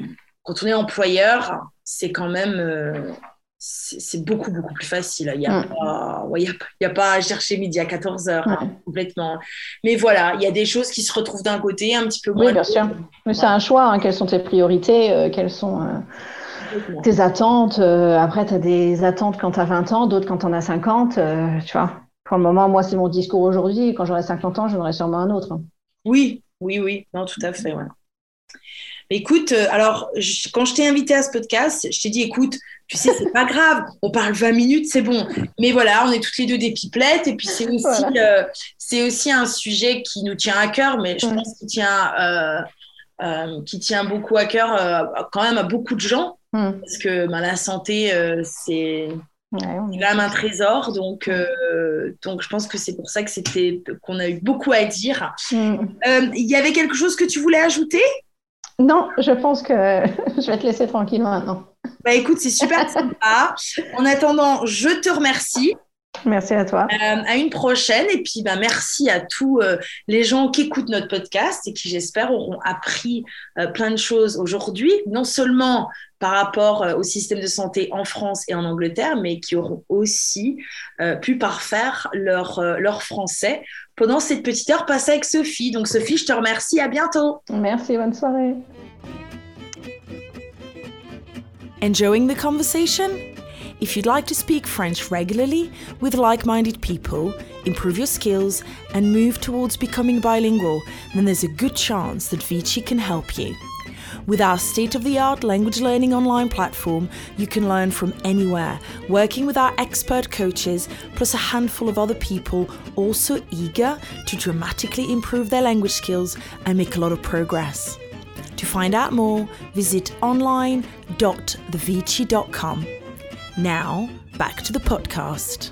quand on est employeur, c'est quand même euh, c'est beaucoup, beaucoup plus facile. Il n'y a, a, pas à chercher midi à 14 heures, hein, complètement. Mais voilà, il y a des choses qui se retrouvent d'un côté, un petit peu moins. Oui, bien sûr. Mais c'est un choix. Hein. Quelles sont tes priorités euh, Quelles sont euh, tes attentes Après, tu as des attentes quand tu as 20 ans, d'autres quand tu en as 50. tu vois, pour le moment, moi, c'est mon discours aujourd'hui. Quand j'aurai 50 ans, j'en aurai sûrement un autre. Oui, oui, oui. Non, tout à fait. Ouais. Écoute, euh, alors, quand je t'ai invité à ce podcast, je t'ai dit, écoute, tu sais, c'est pas grave, on parle 20 minutes, c'est bon. Mais voilà, on est toutes les deux des pipelettes, et puis c'est aussi, euh, c'est aussi un sujet qui nous tient à cœur, mais je pense qu'il tient, euh, qui tient beaucoup à cœur quand même à beaucoup de gens, parce que ben, la santé, c'est quand même un trésor, donc, donc je pense que c'est pour ça que c'était qu'on a eu beaucoup à dire. Mm. Il y avait quelque chose que tu voulais ajouter? Non, je pense que je vais te laisser tranquille maintenant. Bah écoute, c'est super sympa. En attendant, je te remercie. Merci à toi. Euh, à une prochaine. Et puis, bah, merci à tous euh, les gens qui écoutent notre podcast et qui, j'espère, auront appris euh, plein de choses aujourd'hui, non seulement par rapport au système de santé en France et en Angleterre, mais qui auront aussi pu parfaire leur, leur français pendant cette petite heure passée avec Sophie. Donc, Sophie, je te remercie. À bientôt. Merci. Bonne soirée. Enjoying the conversation? If you'd like to speak French regularly with like minded people, improve your skills, and move towards becoming bilingual, then there's a good chance that Vici can help you. With our state of the art language learning online platform, you can learn from anywhere, working with our expert coaches, plus a handful of other people also eager to dramatically improve their language skills and make a lot of progress. To find out more, visit online.thevici.com. Now, back to the podcast.